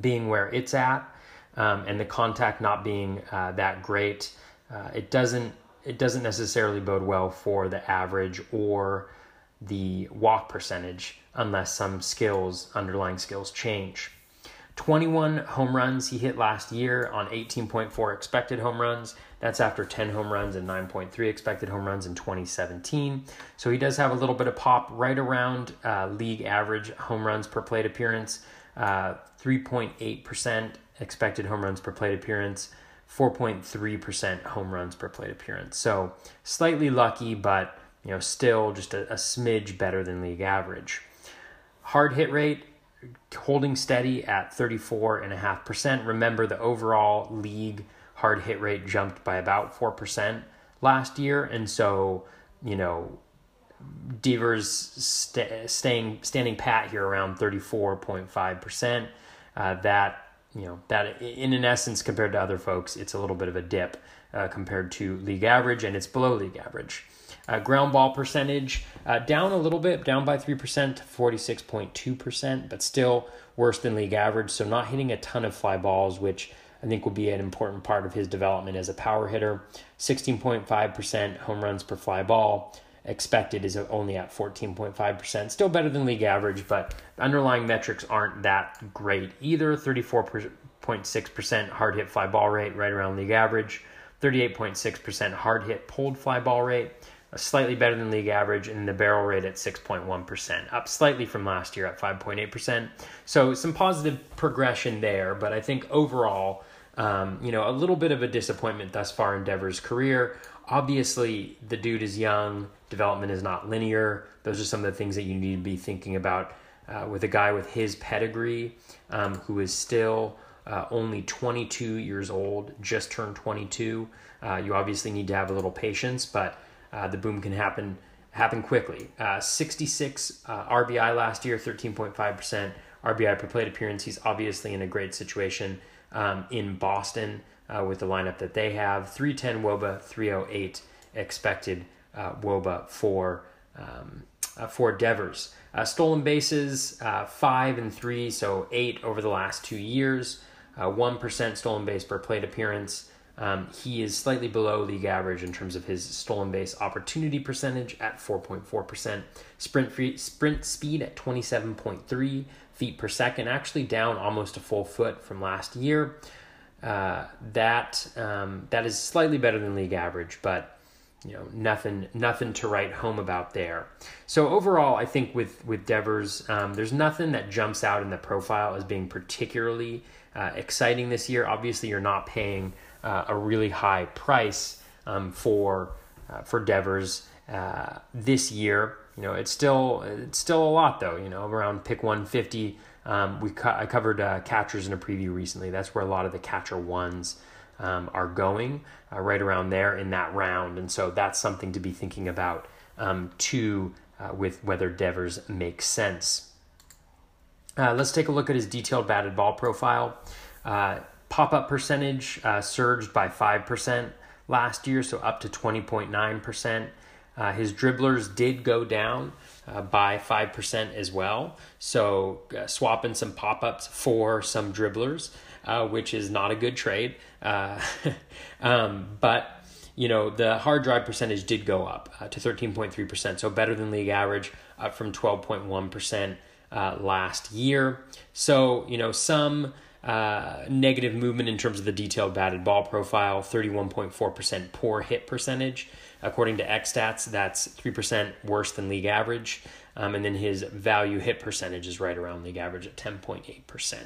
being where it's at, um, and the contact not being uh, that great, uh, it doesn't it doesn't necessarily bode well for the average or the walk percentage unless some skills underlying skills change. 21 home runs he hit last year on 18.4 expected home runs. That's after 10 home runs and 9.3 expected home runs in 2017. So he does have a little bit of pop right around uh, league average home runs per plate appearance, uh, 3.8% expected home runs per plate appearance, 4.3% home runs per plate appearance. So slightly lucky, but you know still just a, a smidge better than league average. Hard hit rate holding steady at 34.5%. Remember the overall league hard hit rate jumped by about 4% last year and so, you know, Devers st- staying standing pat here around 34.5%. Uh, that you know that in an essence compared to other folks it's a little bit of a dip uh, compared to league average and it's below league average uh, ground ball percentage uh, down a little bit down by 3% to 46.2% but still worse than league average so not hitting a ton of fly balls which i think will be an important part of his development as a power hitter 16.5% home runs per fly ball expected is only at 14.5%. Still better than league average, but underlying metrics aren't that great either. 34.6% hard hit fly ball rate, right around league average. 38.6% hard hit pulled fly ball rate, slightly better than league average, and the barrel rate at 6.1%, up slightly from last year at 5.8%. So some positive progression there, but I think overall, um, you know, a little bit of a disappointment thus far in Devers' career. Obviously, the dude is young, development is not linear. Those are some of the things that you need to be thinking about uh, with a guy with his pedigree um, who is still uh, only 22 years old, just turned 22. Uh, you obviously need to have a little patience, but uh, the boom can happen happen quickly. Uh, 66 uh, RBI last year, 13.5% RBI per plate appearance. He's obviously in a great situation um, in Boston. uh, with the lineup that they have. 310 Woba, 308 expected uh, Woba for um, for Devers. Stolen bases, five and three, so eight over the last two years. Uh, one percent stolen base per plate appearance. Um, he is slightly below league average in terms of his stolen base opportunity percentage at 4.4%. Sprint free, sprint speed at 27.3 feet per second, actually down almost a full foot from last year. Uh, that um, that is slightly better than league average, but you know nothing nothing to write home about there. So overall, I think with with Devers, um, there's nothing that jumps out in the profile as being particularly uh, exciting this year. Obviously, you're not paying uh, a really high price um, for uh, for Devers uh, this year. You know, it's still it's still a lot though. You know, around pick 150 um, we co- I covered uh, catchers in a preview recently. That's where a lot of the catcher ones um, are going, uh, right around there in that round. And so that's something to be thinking about um, too, uh, with whether Devers makes sense. Let's take a look at his detailed batted ball profile. Uh, Pop up percentage uh, surged by 5% last year, so up to 20.9%. Uh, his dribblers did go down uh, by 5% as well. So, uh, swapping some pop ups for some dribblers, uh, which is not a good trade. Uh, um, but, you know, the hard drive percentage did go up uh, to 13.3%, so better than league average, up from 12.1% last year. So, you know, some. Uh, negative movement in terms of the detailed batted ball profile, 31.4% poor hit percentage. According to XStats, that's 3% worse than league average. Um, and then his value hit percentage is right around league average at 10.8%.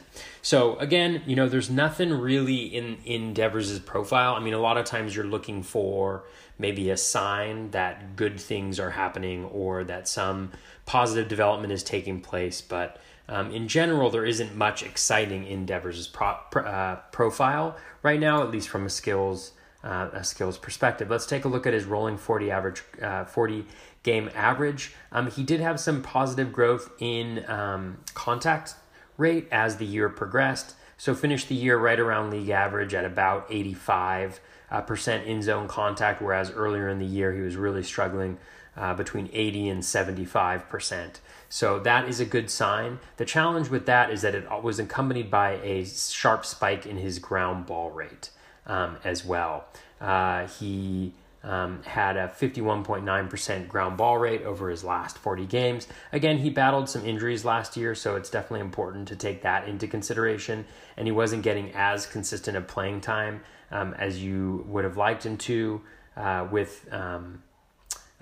So again, you know, there's nothing really in, in Devers' profile. I mean, a lot of times you're looking for maybe a sign that good things are happening or that some positive development is taking place. But um, in general, there isn't much exciting in Devers' pro, uh, profile right now, at least from a skills uh, a skills perspective. Let's take a look at his rolling 40 average, uh, 40 game average. Um, he did have some positive growth in um, contact rate as the year progressed. So finished the year right around league average at about 85 uh, percent in zone contact, whereas earlier in the year he was really struggling uh, between 80 and 75 percent. So that is a good sign. The challenge with that is that it was accompanied by a sharp spike in his ground ball rate um, as well. Uh, he um, had a 51.9% ground ball rate over his last 40 games. Again, he battled some injuries last year, so it's definitely important to take that into consideration. And he wasn't getting as consistent of playing time um, as you would have liked him to. Uh, with um,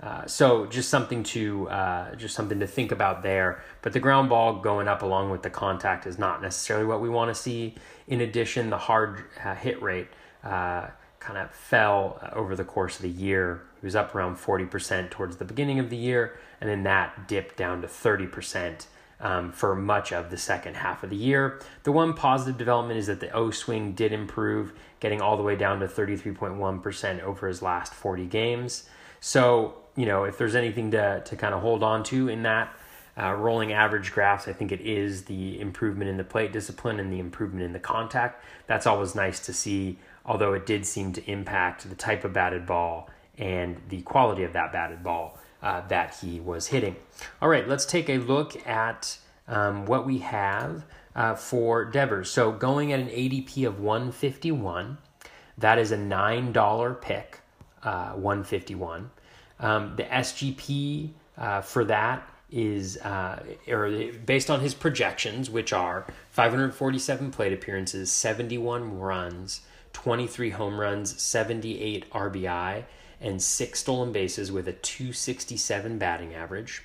uh, so just something to uh, just something to think about there. But the ground ball going up along with the contact is not necessarily what we want to see. In addition, the hard uh, hit rate uh, kind of fell over the course of the year. He was up around 40% towards the beginning of the year, and then that dipped down to 30% um, for much of the second half of the year. The one positive development is that the O swing did improve, getting all the way down to 33.1% over his last 40 games. So, you know, if there's anything to, to kind of hold on to in that uh, rolling average graphs, I think it is the improvement in the plate discipline and the improvement in the contact. That's always nice to see although it did seem to impact the type of batted ball and the quality of that batted ball uh, that he was hitting. All right, let's take a look at um, what we have uh, for Devers. So going at an ADP of 151, that is a $9 pick, uh, 151. Um, the SGP uh, for that is uh, or based on his projections, which are 547 plate appearances, 71 runs, 23 home runs, 78 RBI, and six stolen bases with a 267 batting average.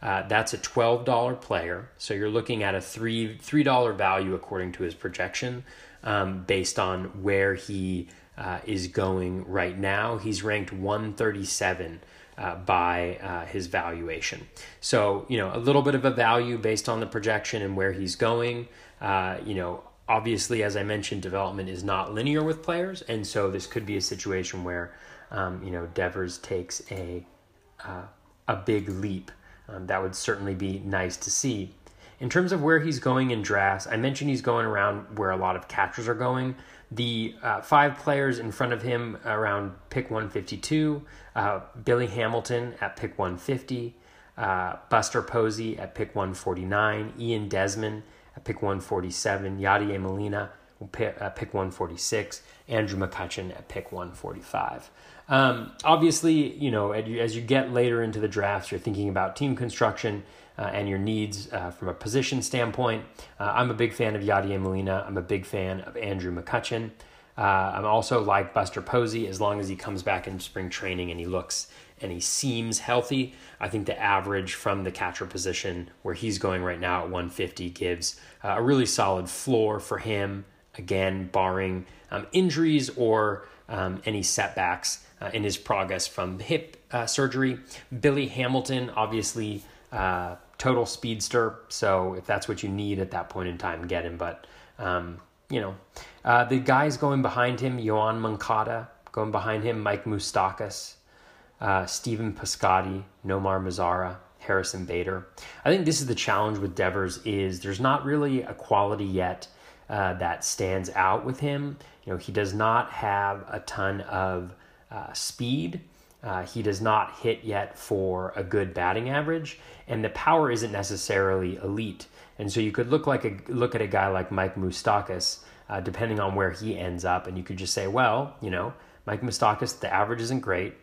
Uh, that's a $12 player. So you're looking at a three $3 value according to his projection um, based on where he uh, is going right now. He's ranked 137 uh, by uh, his valuation. So, you know, a little bit of a value based on the projection and where he's going. Uh, you know, obviously, as I mentioned, development is not linear with players, and so this could be a situation where um, you know Devers takes a uh, a big leap. Um, that would certainly be nice to see. In terms of where he's going in drafts, I mentioned he's going around where a lot of catchers are going. The uh, five players in front of him around pick 152 uh, Billy Hamilton at pick 150, uh, Buster Posey at pick 149, Ian Desmond at pick 147, Yadier Molina pick, uh, pick 146, Andrew McCutchen at pick 145. Um, obviously, you know, as you get later into the drafts, you're thinking about team construction uh, and your needs uh, from a position standpoint. Uh, I'm a big fan of Yadier Molina. I'm a big fan of Andrew McCutchen. Uh, I'm also like Buster Posey as long as he comes back in spring training and he looks and he seems healthy. I think the average from the catcher position where he's going right now at 150 gives uh, a really solid floor for him. Again, barring um, injuries or um, any setbacks uh, in his progress from hip uh, surgery. Billy Hamilton, obviously, uh, total speedster. So if that's what you need at that point in time, get him. But um, you know, uh, the guys going behind him, Yoan Moncada, going behind him, Mike Moustakas, uh, Stephen Piscotty, Nomar Mazara, Harrison Bader. I think this is the challenge with Devers is there's not really a quality yet uh, that stands out with him. You know, he does not have a ton of uh, speed. Uh, he does not hit yet for a good batting average, and the power isn't necessarily elite. And so you could look like a look at a guy like Mike Moustakas, uh, depending on where he ends up, and you could just say, well, you know, Mike Moustakas, the average isn't great,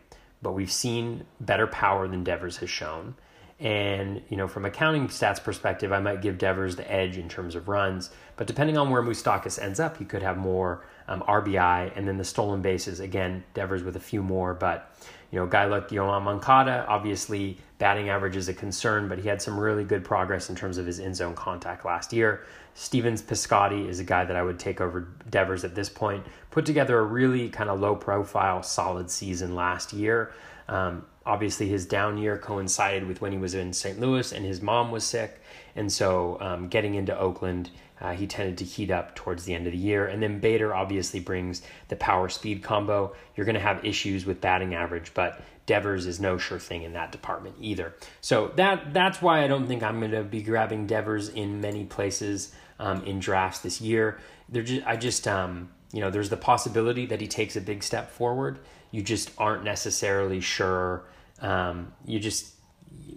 but we've seen better power than Devers has shown. And, you know, from a counting stats perspective, I might give Devers the edge in terms of runs. But depending on where Moustakas ends up, he could have more um, RBI. And then the stolen bases, again, Devers with a few more. But, you know, a guy like Yoan Moncada, obviously batting average is a concern, but he had some really good progress in terms of his in zone contact last year. Stevens Piscotty is a guy that I would take over Devers at this point. Put together a really kind of low profile, solid season last year. Um, obviously, his down year coincided with when he was in St. Louis and his mom was sick. And so, um, getting into Oakland, uh, he tended to heat up towards the end of the year. And then Bader obviously brings the power speed combo. You're going to have issues with batting average, but Devers is no sure thing in that department either. So that that's why I don't think I'm going to be grabbing Devers in many places um, in drafts this year. They're just, I just um, you know, there's the possibility that he takes a big step forward. You just aren't necessarily sure. Um, you just,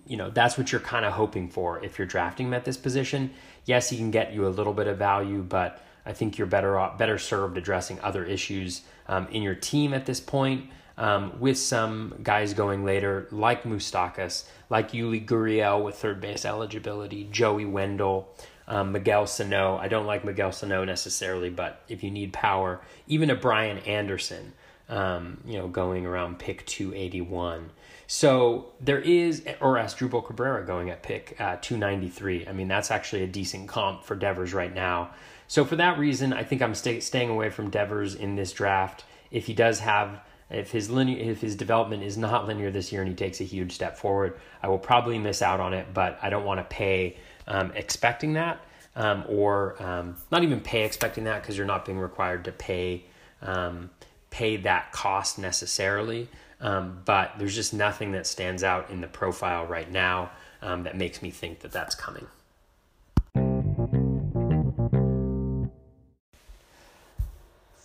you know, that's what you're kind of hoping for if you're drafting him at this position. Yes, he can get you a little bit of value, but I think you're better off, better served addressing other issues um, in your team at this point. Um, with some guys going later, like Moustakas, like Yuli Gurriel with third base eligibility, Joey Wendle, um, Miguel Sano. I don't like Miguel Sano necessarily, but if you need power, even a Brian Anderson, um, you know, going around pick 281. So there is, or Asdrubal Cabrera going at pick uh, 293. I mean, that's actually a decent comp for Devers right now. So for that reason, I think I'm stay, staying away from Devers in this draft. If he does have, if his linear, if his development is not linear this year and he takes a huge step forward, I will probably miss out on it. But I don't want to pay um, expecting that, um, or um, not even pay expecting that because you're not being required to pay um, pay that cost necessarily. Um, but there's just nothing that stands out in the profile right now um, that makes me think that that's coming.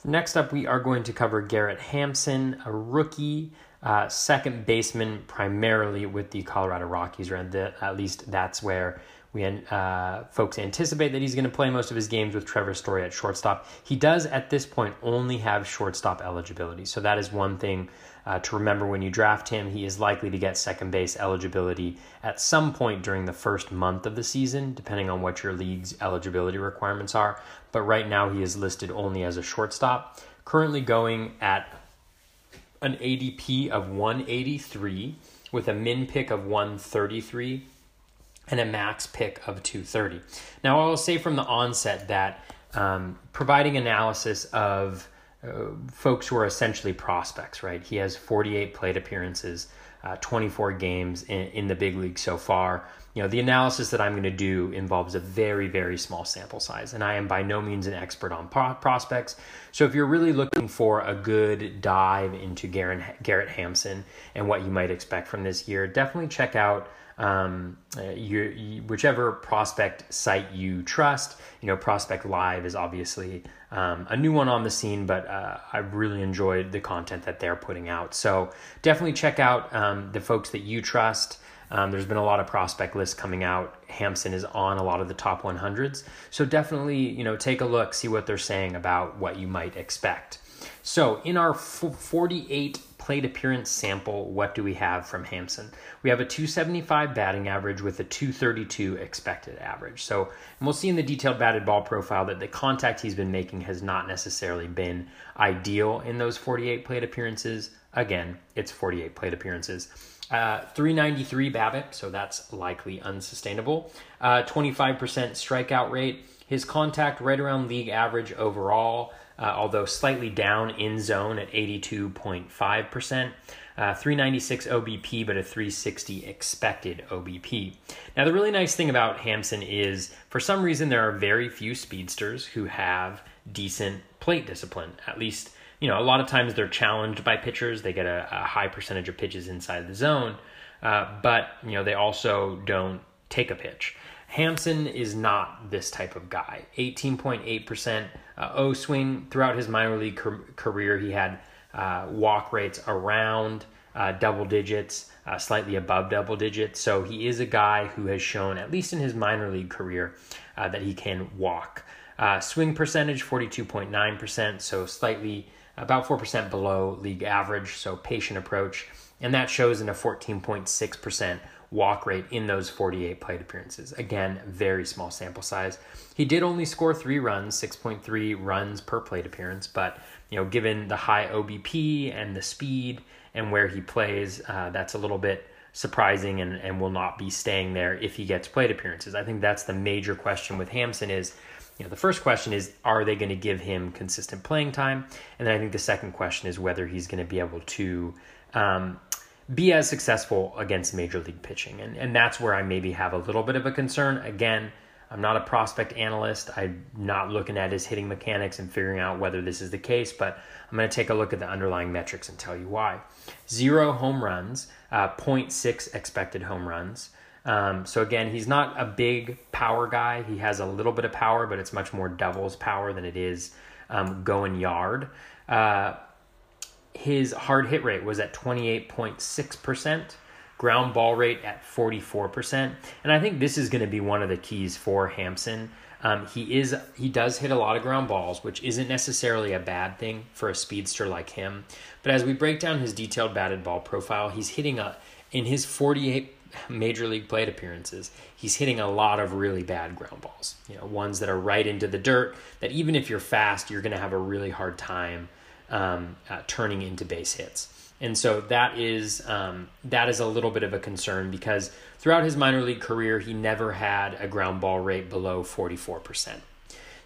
Next up, we are going to cover Garrett Hampson, a rookie uh, second baseman, primarily with the Colorado Rockies. Right, at least that's where we uh, folks anticipate that he's going to play most of his games with Trevor Story at shortstop. He does at this point only have shortstop eligibility, so that is one thing uh, to remember when you draft him. He is likely to get second base eligibility at some point during the first month of the season, depending on what your league's eligibility requirements are. But right now, he is listed only as a shortstop, currently going at an ADP of 183 with a min pick of 133 and a max pick of 230. Now, I will say from the onset that um, providing analysis of uh, folks who are essentially prospects, right? He has 48 plate appearances, uh, 24 games in, in the big league so far. You know, the analysis that I'm going to do involves a very, very small sample size, and I am by no means an expert on pro- prospects. So, if you're really looking for a good dive into Garrett, Garrett Hampson and what you might expect from this year, definitely check out um, uh, you, you, whichever prospect site you trust. You know, Prospect Live is obviously um, a new one on the scene, but uh, I really enjoyed the content that they're putting out. So definitely check out um, the folks that you trust. Um, there's been a lot of prospect lists coming out. Hampson is on a lot of the top 100s. So definitely, you know, take a look, see what they're saying about what you might expect. So in our 48 plate appearance sample, what do we have from Hampson? We have a 275 batting average with a 232 expected average. So we'll see in the detailed batted ball profile that the contact he's been making has not necessarily been ideal in those 48 plate appearances. Again, it's 48 plate appearances. Uh, 393 BABIP, so that's likely unsustainable. Uh, 25% strikeout rate. His contact right around league average overall, uh, although slightly down in zone at 82.5%. Uh, 396 OBP, but a 360 expected OBP. Now, the really nice thing about Hampson is for some reason there are very few speedsters who have decent plate discipline, at least you know, a lot of times they're challenged by pitchers. They get a, a high percentage of pitches inside the zone, uh, but you know they also don't take a pitch. Hampson is not this type of guy. 18.8% uh, O swing throughout his minor league car- career. He had uh, walk rates around uh, double digits, uh, slightly above double digits. So he is a guy who has shown, at least in his minor league career, uh, that he can walk. Uh, swing percentage 42.9%, so slightly about 4% below league average, so patient approach. And that shows in a 14.6% walk rate in those 48 plate appearances. Again, very small sample size. He did only score three runs, 6.3 runs per plate appearance, but you know, given the high OBP and the speed and where he plays, uh, that's a little bit surprising and, and will not be staying there if he gets plate appearances. I think that's the major question with Hampson is you know, the first question is, are they going to give him consistent playing time? And then I think the second question is whether he's going to be able to um, be as successful against major league pitching. And, and that's where I maybe have a little bit of a concern. Again, I'm not a prospect analyst. I'm not looking at his hitting mechanics and figuring out whether this is the case, but I'm going to take a look at the underlying metrics and tell you why. Zero home runs, uh, 0.6 expected home runs. Um, so again, he's not a big power guy. He has a little bit of power, but it's much more doubles power than it is um, going yard. Uh, his hard hit rate was at 28.6%, ground ball rate at 44%. And I think this is going to be one of the keys for Hampson. Um, he is he does hit a lot of ground balls, which isn't necessarily a bad thing for a speedster like him. But as we break down his detailed batted ball profile, he's hitting a in his 48 major league plate appearances, he's hitting a lot of really bad ground balls. You know, ones that are right into the dirt. That even if you're fast, you're going to have a really hard time um, uh, turning into base hits. And so that is um, that is a little bit of a concern because throughout his minor league career, he never had a ground ball rate below 44%.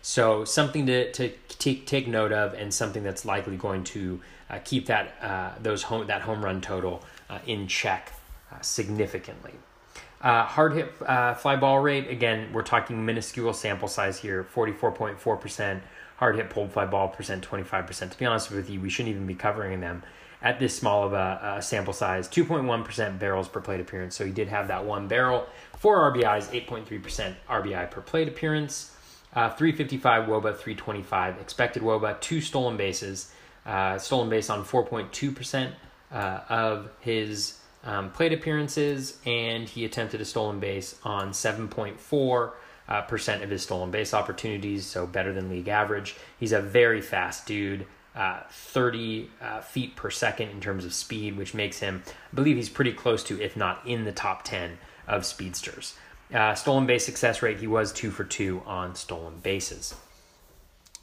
So something to, to take, take note of, and something that's likely going to uh, keep that uh, those home that home run total uh, in check uh, significantly. Uh, hard hit uh, fly ball rate, again, we're talking minuscule sample size here 44.4%. Hard hit pulled fly ball percent 25%. To be honest with you, we shouldn't even be covering them at this small of a, a sample size. 2.1% barrels per plate appearance. So he did have that one barrel. Four RBIs, 8.3% RBI per plate appearance. Uh, 355 Woba, 325 expected Woba, two stolen bases. Uh, stolen base on 4.2% uh, of his um, plate appearances, and he attempted a stolen base on 7.4 uh, percent of his stolen base opportunities, so better than league average. He's a very fast dude. Uh, 30 uh, feet per second in terms of speed, which makes him, I believe he's pretty close to, if not in the top 10 of speedsters. Uh, stolen base success rate, he was two for two on stolen bases.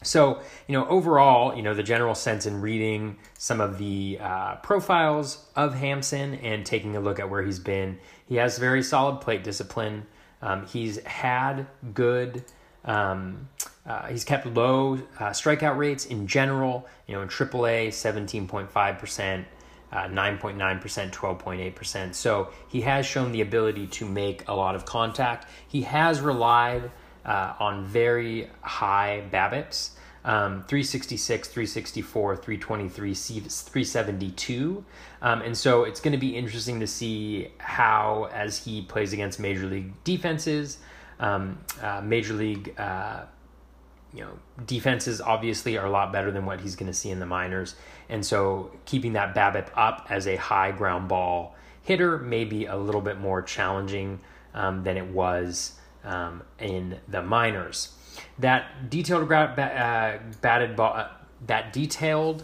So, you know, overall, you know, the general sense in reading some of the uh, profiles of Hampson and taking a look at where he's been, he has very solid plate discipline. Um, he's had good, um, uh, he's kept low uh, strikeout rates in general, you know, in AAA, 17.5%. Uh, 9.9%, 12.8%. So he has shown the ability to make a lot of contact. He has relied uh, on very high BABIPs. Um, 366, 364, 323, 372. Um, and so it's going to be interesting to see how, as he plays against major league defenses, um, uh, major league. Uh, you know, defenses obviously are a lot better than what he's going to see in the minors. And so keeping that BABIP up as a high ground ball hitter may be a little bit more challenging um, than it was um, in the minors. That detailed uh, batted ball, uh, that detailed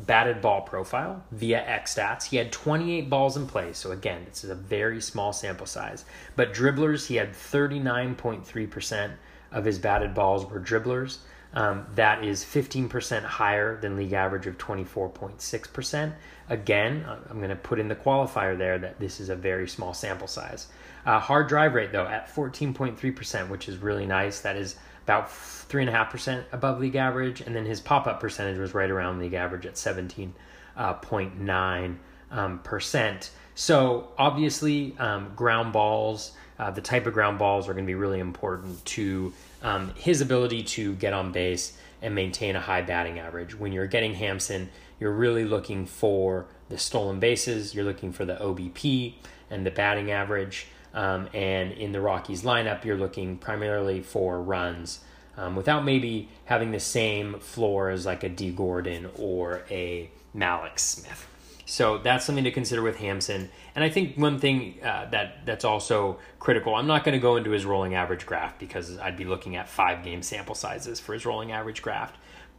batted ball profile via XStats. He had 28 balls in play. So again, this is a very small sample size. But dribblers, he had 39.3% of his batted balls were dribblers. Um, that is 15% higher than league average of 24.6%. Again, I'm going to put in the qualifier there that this is a very small sample size. Uh, hard drive rate, though, at 14.3%, which is really nice. That is about 3.5% above league average. And then his pop up percentage was right around league average at 17.9%. Um, percent. So, obviously, um, ground balls, uh, the type of ground balls are going to be really important to um, his ability to get on base and maintain a high batting average. When you're getting Hampson, you're really looking for the stolen bases, you're looking for the OBP and the batting average. Um, and in the Rockies lineup, you're looking primarily for runs um, without maybe having the same floor as like a Dee Gordon or a Mallex Smith. So that's something to consider with Hampson. And I think one thing uh, that that's also critical. I'm not going to go into his rolling average graph because I'd be looking at five game sample sizes for his rolling average graph.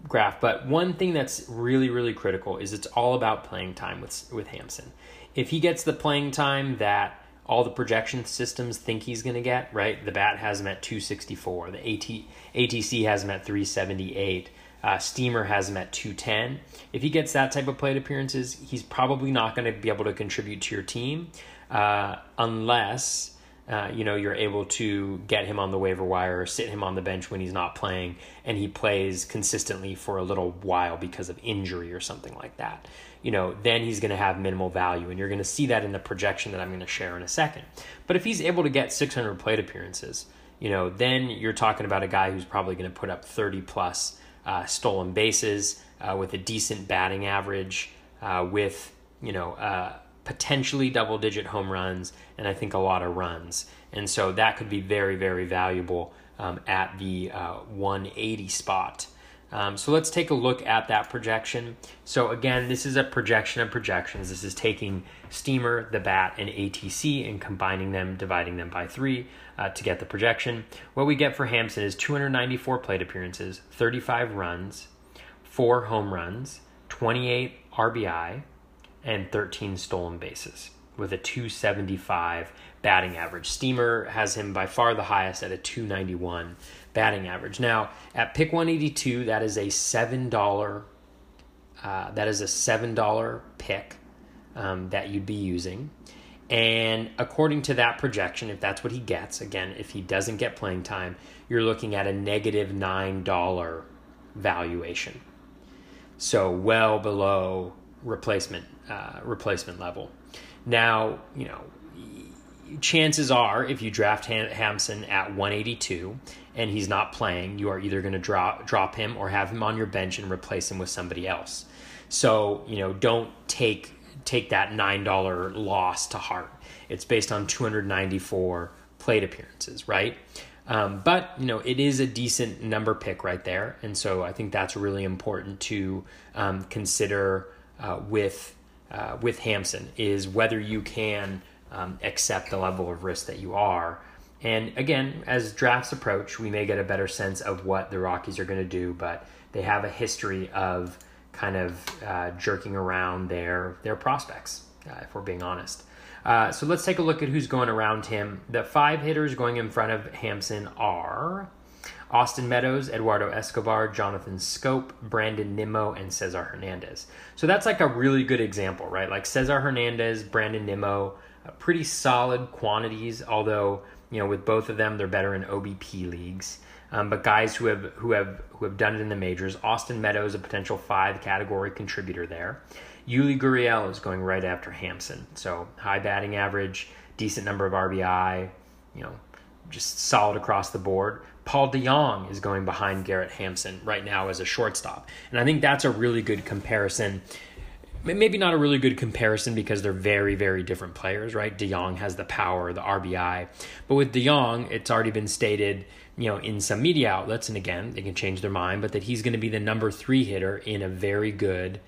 Graph, but one thing that's really really critical is it's all about playing time with with Hampson. If he gets the playing time that all the projection systems think he's going to get, right? The bat has him at 264. The AT, ATC has him at 378. Uh, Steamer has him at 210. If he gets that type of plate appearances, he's probably not going to be able to contribute to your team uh, unless uh, you know you're able to get him on the waiver wire sit him on the bench when he's not playing and he plays consistently for a little while because of injury or something like that. You know then he's going to have minimal value and you're going to see that in the projection that i'm going to share in a second. But if he's able to get 600 plate appearances you know then you're talking about a guy who's probably going to put up 30 plus uh, stolen bases, uh, with a decent batting average, uh, with you know uh, potentially double digit home runs, and I think a lot of runs. And so that could be very very valuable um, at the uh, 180 spot. Um, so let's take a look at that projection. So again, this is a projection of projections. This is taking Steamer, the Bat, and ATC and combining them, dividing them by three uh, to get the projection. What we get for Hampson is 294 plate appearances, 35 runs, four home runs, 28 RBI, and 13 stolen bases with a 275 batting average. Steamer has him by far the highest at a 291 batting average. Now, at pick 182, that is a $7 uh, that is a $7 pick um, that you'd be using. And according to that projection, if that's what he gets, again, if he doesn't get playing time, you're looking at a negative $9 valuation. So well below replacement uh, replacement level. Now, you know, chances are if you draft Ham- Hampson at 182 and he's not playing, you are either going to drop drop him or have him on your bench and replace him with somebody else. So you know, don't take take that nine dollar loss to heart. It's based on 294 plate appearances, right? Um, but you know, it is a decent number pick right there, and so I think that's really important to um, consider uh, with uh, with Hampson is whether you can um, accept the level of risk that you are and again, as drafts approach, we may get a better sense of what the Rockies are going to do, but they have a history of kind of uh, jerking around their their prospects, uh, if we're being honest. Uh, so let's take a look at who's going around him. The five hitters going in front of Hampson are Austin Meadows, Eduardo Escobar, Jonathan Schoop, Brandon Nimmo, and Cesar Hernandez. So that's like a really good example, right? Like Cesar Hernandez, Brandon Nimmo, uh, pretty solid quantities, although you know, with both of them, they're better in OBP leagues. Um, but guys who have who have who have done it in the majors, Austin Meadows, a potential five category contributor there. Yuli Gurriel is going right after Hampson, so high batting average, decent number of RBI, you know, just solid across the board. Paul DeJong is going behind Garrett Hampson right now as a shortstop. And I think that's a really good comparison. Maybe not a really good comparison because they're very, very different players, right? DeJong has the power, the RBI. But with DeJong, it's already been stated, you know, in some media outlets, and again, they can change their mind, but that he's going to be the number three hitter in a very good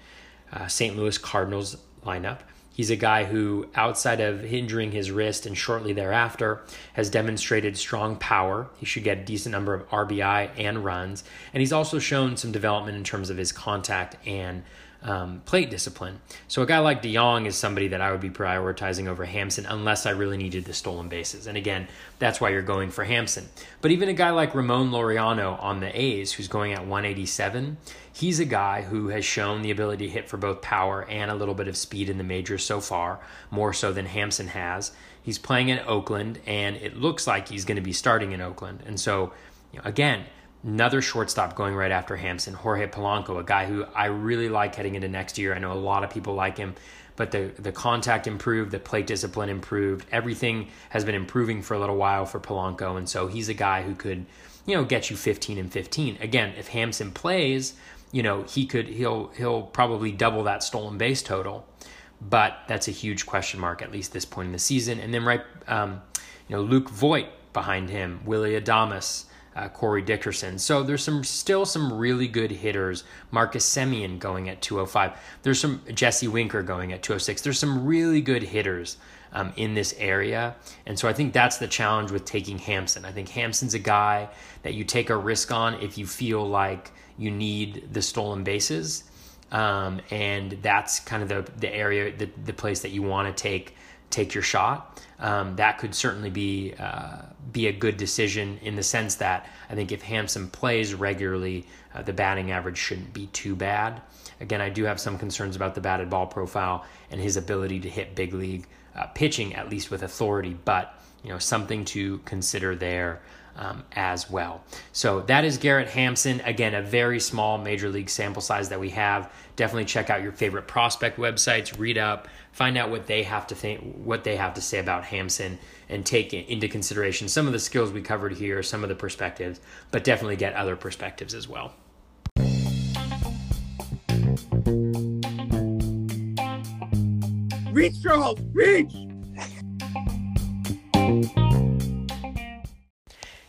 uh, St. Louis Cardinals lineup. He's a guy who, outside of injuring his wrist and shortly thereafter, has demonstrated strong power. He should get a decent number of RBI and runs. And he's also shown some development in terms of his contact and um, plate discipline. So a guy like DeJong is somebody that I would be prioritizing over Hampson unless I really needed the stolen bases. And again, that's why you're going for Hampson. But even a guy like Ramon Laureano on the A's, who's going at 187, he's a guy who has shown the ability to hit for both power and a little bit of speed in the majors so far, more so than Hampson has. He's playing in Oakland, and it looks like he's going to be starting in Oakland. And so, you know, again, Another shortstop going right after Hampson, Jorge Polanco, a guy who I really like heading into next year. I know a lot of people like him, but the, the contact improved, the plate discipline improved. Everything has been improving for a little while for Polanco. And so he's a guy who could, you know, get you 15 and 15. Again, if Hampson plays, you know, he could, he'll, he'll probably double that stolen base total. But that's a huge question mark, at least this point in the season. And then right, um, you know, Luke Voit behind him, Willy Adames, uh, Corey Dickerson. So there's some still some really good hitters. Marcus Semien going at 205. There's some Jesse Winker going at 206. There's some really good hitters um, in this area. And so I think that's the challenge with taking Hampson. I think Hampson's a guy that you take a risk on if you feel like you need the stolen bases. Um, and that's kind of the, the area, the, the place that you want to take take your shot. Um, that could certainly be uh, be a good decision in the sense that I think if Hampson plays regularly, uh, the batting average shouldn't be too bad. Again, I do have some concerns about the batted ball profile and his ability to hit big league uh, pitching, at least with authority, but you know something to consider there um, as well. So that is Garrett Hampson. Again, a very small major league sample size that we have. Definitely check out your favorite prospect websites, read up, find out what they have to think, what they have to say about Hampson, and take into consideration some of the skills we covered here, some of the perspectives, but definitely get other perspectives as well. Reach, Charles, reach!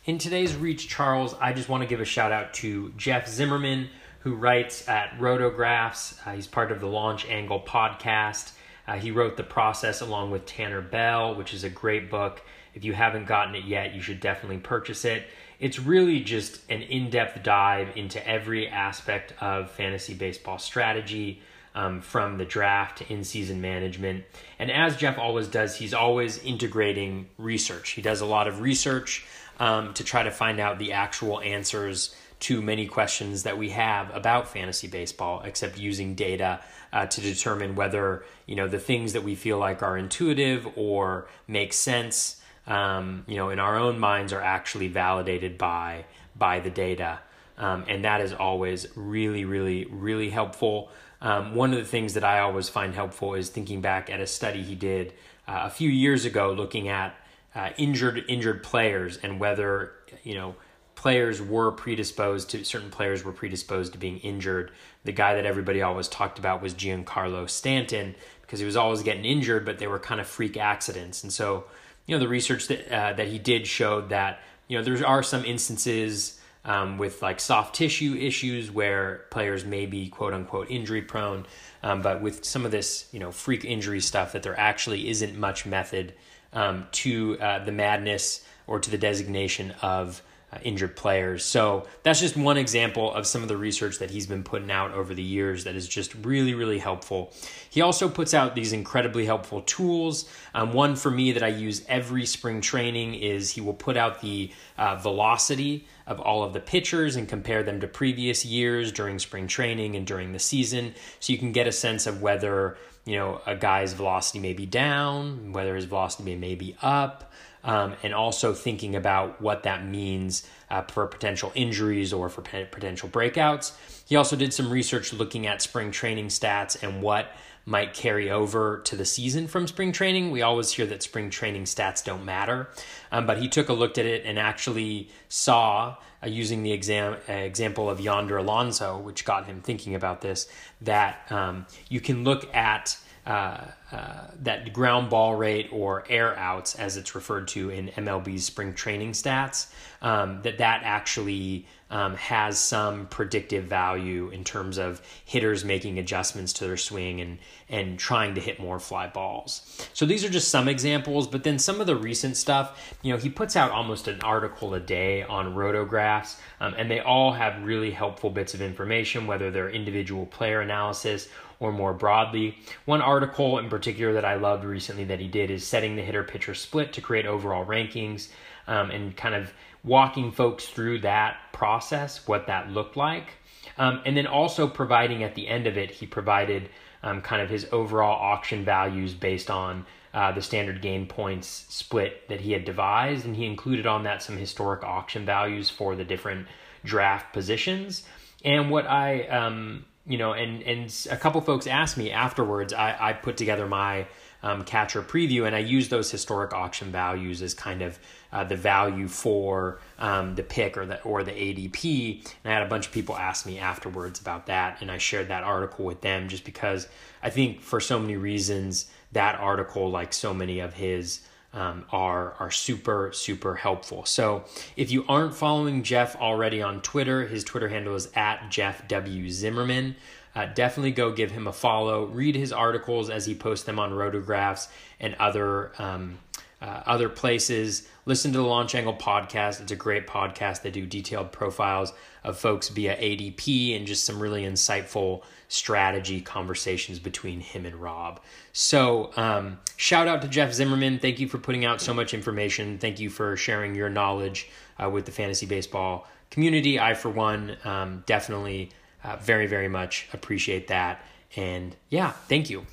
In today's Reach Charles, I just want to give a shout out to Jeff Zimmerman, who writes at Rotographs. Uh, he's part of the Launch Angle podcast. Uh, he wrote The Process along with Tanner Bell, which is a great book. If you haven't gotten it yet, you should definitely purchase it. It's really just an in depth dive into every aspect of fantasy baseball strategy. Um, from the draft to in season management. And as Jeff always does, he's always integrating research. He does a lot of research um, to try to find out the actual answers to many questions that we have about fantasy baseball, except using data uh, to determine whether you know the things that we feel like are intuitive or make sense, um, you know, in our own minds are actually validated by by the data, um, and that is always really, really, really helpful. Um, one of the things that I always find helpful is thinking back at a study he did uh, a few years ago, looking at uh, injured injured players and whether you know players were predisposed to certain players were predisposed to being injured. The guy that everybody always talked about was Giancarlo Stanton because he was always getting injured, but they were kind of freak accidents. And so, you know, the research that uh, that he did showed that you know there are some instances um, with like soft tissue issues where players may be quote unquote injury prone, um, but with some of this you know freak injury stuff that there actually isn't much method um, to uh, the madness or to the designation of uh, injured players. So that's just one example of some of the research that he's been putting out over the years that is just really, really helpful. He also puts out these incredibly helpful tools. Um, one for me that I use every spring training is he will put out the uh, velocity of all of the pitchers and compare them to previous years during spring training and during the season. So you can get a sense of whether you know a guy's velocity may be down, whether his velocity may be up um, and also thinking about what that means uh, for potential injuries or for potential breakouts. He also did some research looking at spring training stats and what might carry over to the season from spring training. We always hear that spring training stats don't matter, um, but he took a look at it and actually saw, uh, using the exam uh, example of Yonder Alonso, which got him thinking about this, that um, you can look at uh, uh, that ground ball rate or air outs, as it's referred to in MLB's spring training stats, um, that that actually um, has some predictive value in terms of hitters making adjustments to their swing and and trying to hit more fly balls. So these are just some examples, but then some of the recent stuff, you know, he puts out almost an article a day on rotographs, um, and they all have really helpful bits of information, whether they're individual player analysis or more broadly. One article in particular that I loved recently that he did is setting the hitter pitcher split to create overall rankings um, and kind of walking folks through that process, what that looked like. Um, and then also providing at the end of it, he provided um, kind of his overall auction values based on uh, the standings gain points split that he had devised. And he included on that some historic auction values for the different draft positions. And what I um, you know, and and a couple folks asked me afterwards. I, I put together my um, catcher preview, and I use those historic auction values as kind of uh, the value for um, the pick or the or the ADP. And I had a bunch of people ask me afterwards about that, and I shared that article with them just because I think for so many reasons that article, like so many of his um, are are super super helpful. So if you aren't following Jeff already on Twitter, his Twitter handle is at Jeff W Zimmerman. Uh, definitely go give him a follow. Read his articles as he posts them on Rotographs and other um, uh, other places. Listen to the Launch Angle podcast. It's a great podcast. They do detailed profiles of folks via ADP and just some really insightful strategy conversations between him and Rob. So, um, shout out to Jeff Zimmerman. Thank you for putting out so much information. Thank you for sharing your knowledge uh, with the fantasy baseball community. I, for one, um, definitely uh, very, very much appreciate that. And yeah, thank you.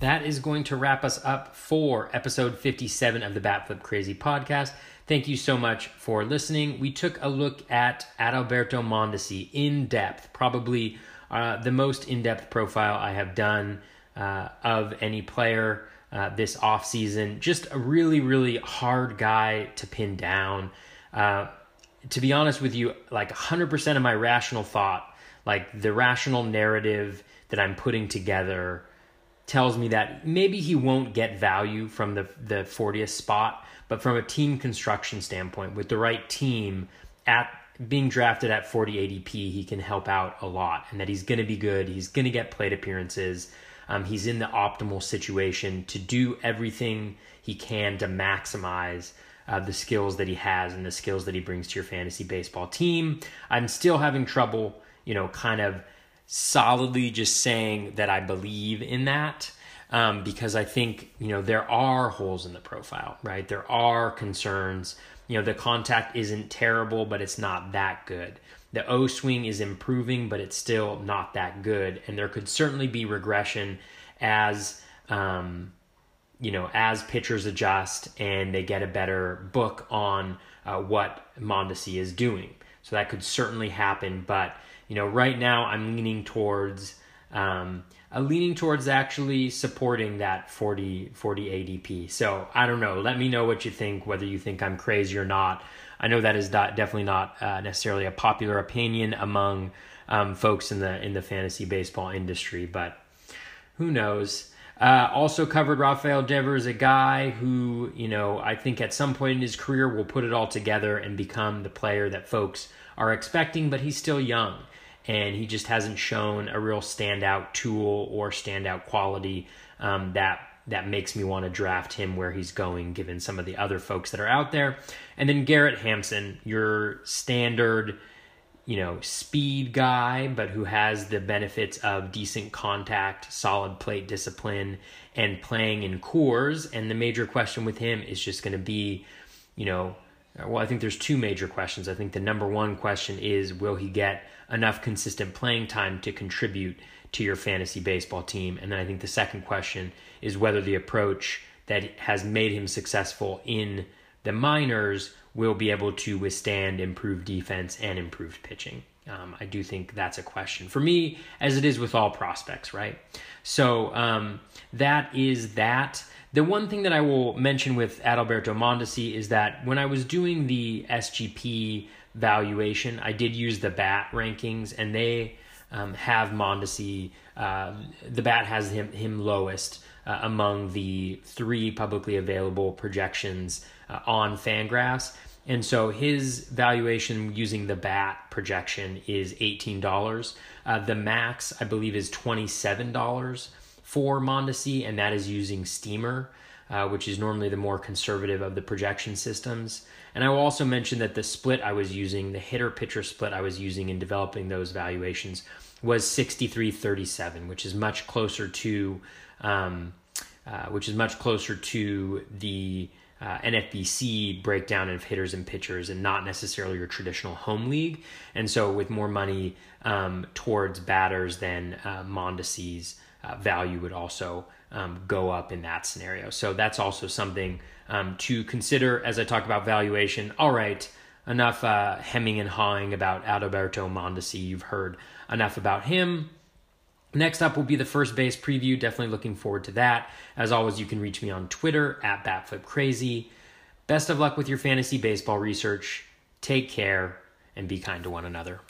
That is going to wrap us up for episode 57 of the Batflip Crazy podcast. Thank you so much for listening. We took a look at Adalberto Mondesi in depth, probably uh, the most in depth profile I have done uh, of any player uh, this offseason. Just a really, really hard guy to pin down. Uh, to be honest with you, like 100% of my rational thought, like the rational narrative that I'm putting together tells me that maybe he won't get value from the the 40th spot, but from a team construction standpoint, with the right team at being drafted at 40 ADP, he can help out a lot, and that he's going to be good. He's going to get plate appearances. Um, he's in the optimal situation to do everything he can to maximize uh, the skills that he has and the skills that he brings to your fantasy baseball team. I'm still having trouble, you know, kind of solidly just saying that I believe in that um, because I think you know there are holes in the profile, right? There are concerns. You know, the contact isn't terrible, but it's not that good. The O swing is improving, but it's still not that good, and there could certainly be regression as um, you know as pitchers adjust and they get a better book on uh, what Mondesi is doing. So that could certainly happen, but you know, right now I'm leaning towards um, I'm leaning towards actually supporting that 40 40 ADP. So I don't know. Let me know what you think. Whether you think I'm crazy or not. I know that is not, definitely not uh, necessarily a popular opinion among um, folks in the in the fantasy baseball industry, but who knows. Uh, also covered Rafael Devers, a guy who, you know, I think at some point in his career will put it all together and become the player that folks are expecting, but he's still young and he just hasn't shown a real standout tool or standout quality um, that that makes me want to draft him where he's going, given some of the other folks that are out there. And then Garrett Hampson, your standard, you know, speed guy, but who has the benefits of decent contact, solid plate discipline, and playing in Coors. And the major question with him is just going to be, you know, well, I think there's two major questions. I think the number one question is, will he get enough consistent playing time to contribute to your fantasy baseball team? And then I think the second question is whether the approach that has made him successful in the minors will be able to withstand improved defense and improved pitching. Um, I do think that's a question for me, as it is with all prospects, right? So um, that is that. The one thing that I will mention with Adalberto Mondesi is that when I was doing the SGP valuation, I did use the BAT rankings, and they um, have Mondesi. Uh, the BAT has him him lowest uh, among the three publicly available projections uh, on Fangraphs. And so his valuation using the BAT projection is $18. Uh, the max, I believe, is $27 for Mondesi, and that is using Steamer, uh, which is normally the more conservative of the projection systems. And I will also mention that the split I was using, the hitter pitcher split I was using in developing those valuations, was 63 37, which is much closer to. Um, uh, which is much closer to the uh, NFBC breakdown of hitters and pitchers and not necessarily your traditional home league. And so, with more money um, towards batters, than uh, Mondesi's uh, value would also um, go up in that scenario. So, that's also something um, to consider as I talk about valuation. All right, enough uh, hemming and hawing about Adalberto Mondesi. You've heard enough about him. Next up will be the first base preview. Definitely looking forward to that. As always, you can reach me on Twitter at BatFlipCrazy. Best of luck with your fantasy baseball research. Take care and be kind to one another.